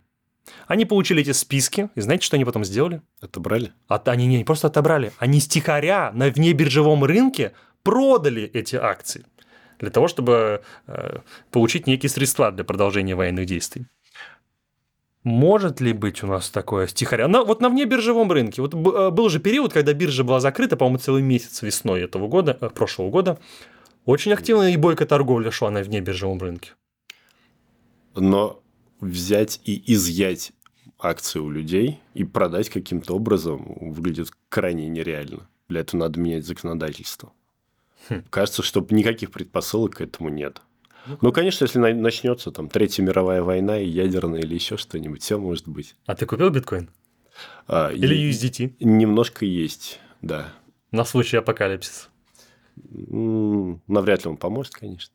Они получили эти списки, и знаете, что они потом сделали? Отобрали? От, они не просто отобрали, они стихаря на внебиржевом рынке продали эти акции для того, чтобы э, получить некие средства для продолжения военных действий. Может ли быть у нас такое стихаря? На, вот на внебиржевом рынке. Вот э, был же период, когда биржа была закрыта, по-моему, целый месяц весной этого года, э, прошлого года. Очень активная и бойкая торговля шла на внебиржевом рынке. Но взять и изъять акции у людей и продать каким-то образом выглядит крайне нереально. Для этого надо менять законодательство. Хм. Кажется, что никаких предпосылок к этому нет. Ну, ну конечно, если начнется там Третья мировая война и ядерная или еще что-нибудь, все может быть. А ты купил биткоин? А, или USDT? Немножко есть, да. На случай апокалипсиса. Навряд ли он поможет, конечно.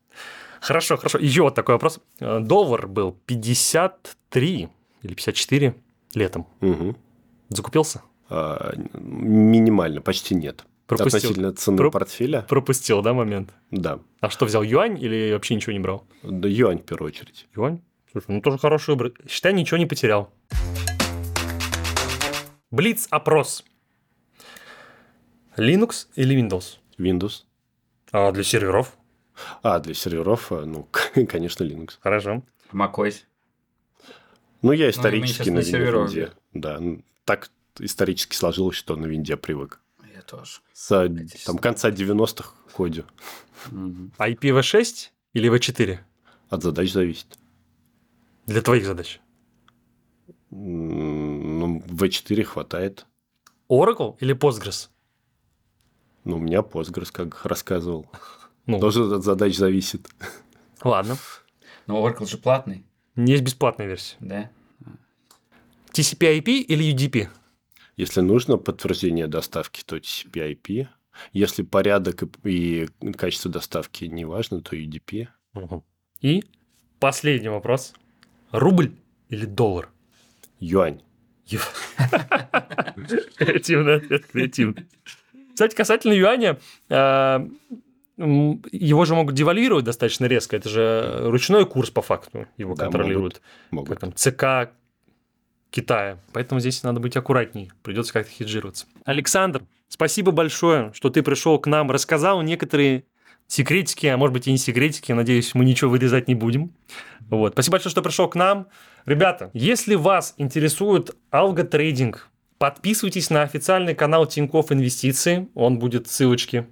Хорошо, хорошо. Еще вот такой вопрос. Э, доллар был 53 или 54 летом. Угу. Закупился? А, минимально, почти нет. Пропустил. Относительно цены Про... портфеля. Пропустил, да, момент? Да. А что, взял юань или вообще ничего не брал? Да, юань в первую очередь. Юань? Слушай, ну тоже хороший выбор. Считай, ничего не потерял. Блиц-опрос. Linux или Windows? Windows. А для серверов? А, для серверов, э, ну, (laughs) конечно, Linux. Хорошо. macOS. Ну, я исторически ну, на, на винде. Да, так исторически сложилось, что на винде привык. Я тоже. С там, конца 90-х кодю. А IPv6 или V4? От задач зависит. Для твоих задач? Ну, V4 хватает. Oracle или Postgres? Ну, у меня Postgres, как рассказывал. Ну. Тоже от задач зависит. Ладно. Но Oracle же платный. Есть бесплатная версия. Да. TCP/IP или UDP? Если нужно подтверждение доставки, то TCP/IP. Если порядок и качество доставки не важно, то UDP. Угу. И последний вопрос. Рубль или доллар? Юань. (laughs) Креативный ответ, креативный. Кстати, касательно юаня, э, его же могут девальвировать достаточно резко. Это же ручной курс по факту его да, контролируют. Могут, могут. Там, ЦК Китая. Поэтому здесь надо быть аккуратней. Придется как-то хеджироваться. Александр, спасибо большое, что ты пришел к нам, рассказал некоторые секретики, а может быть и не секретики. Надеюсь, мы ничего вырезать не будем. Вот. Спасибо большое, что пришел к нам. Ребята, если вас интересует алготрейдинг, Подписывайтесь на официальный канал Тинькофф Инвестиции. Он будет ссылочки.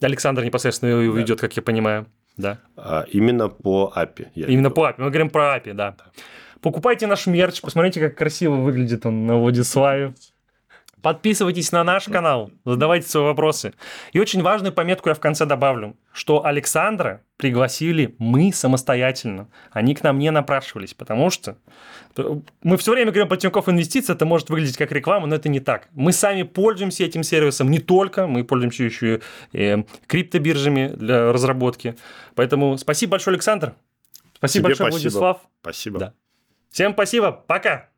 Александр непосредственно его ведет, как я понимаю. Да. А, именно по API. Именно по API. Мы говорим про API, да. Покупайте наш мерч, посмотрите, как красиво выглядит он на Владиславе. Подписывайтесь на наш канал, задавайте свои вопросы. И очень важную пометку я в конце добавлю, что Александра пригласили мы самостоятельно. Они к нам не напрашивались, потому что мы все время говорим про Тинькофф инвестиции, это может выглядеть как реклама, но это не так. Мы сами пользуемся этим сервисом не только, мы пользуемся еще и э, криптобиржами для разработки. Поэтому спасибо большое, Александр. Спасибо Тебе большое, спасибо. Владислав. Спасибо. Да. Всем спасибо, пока.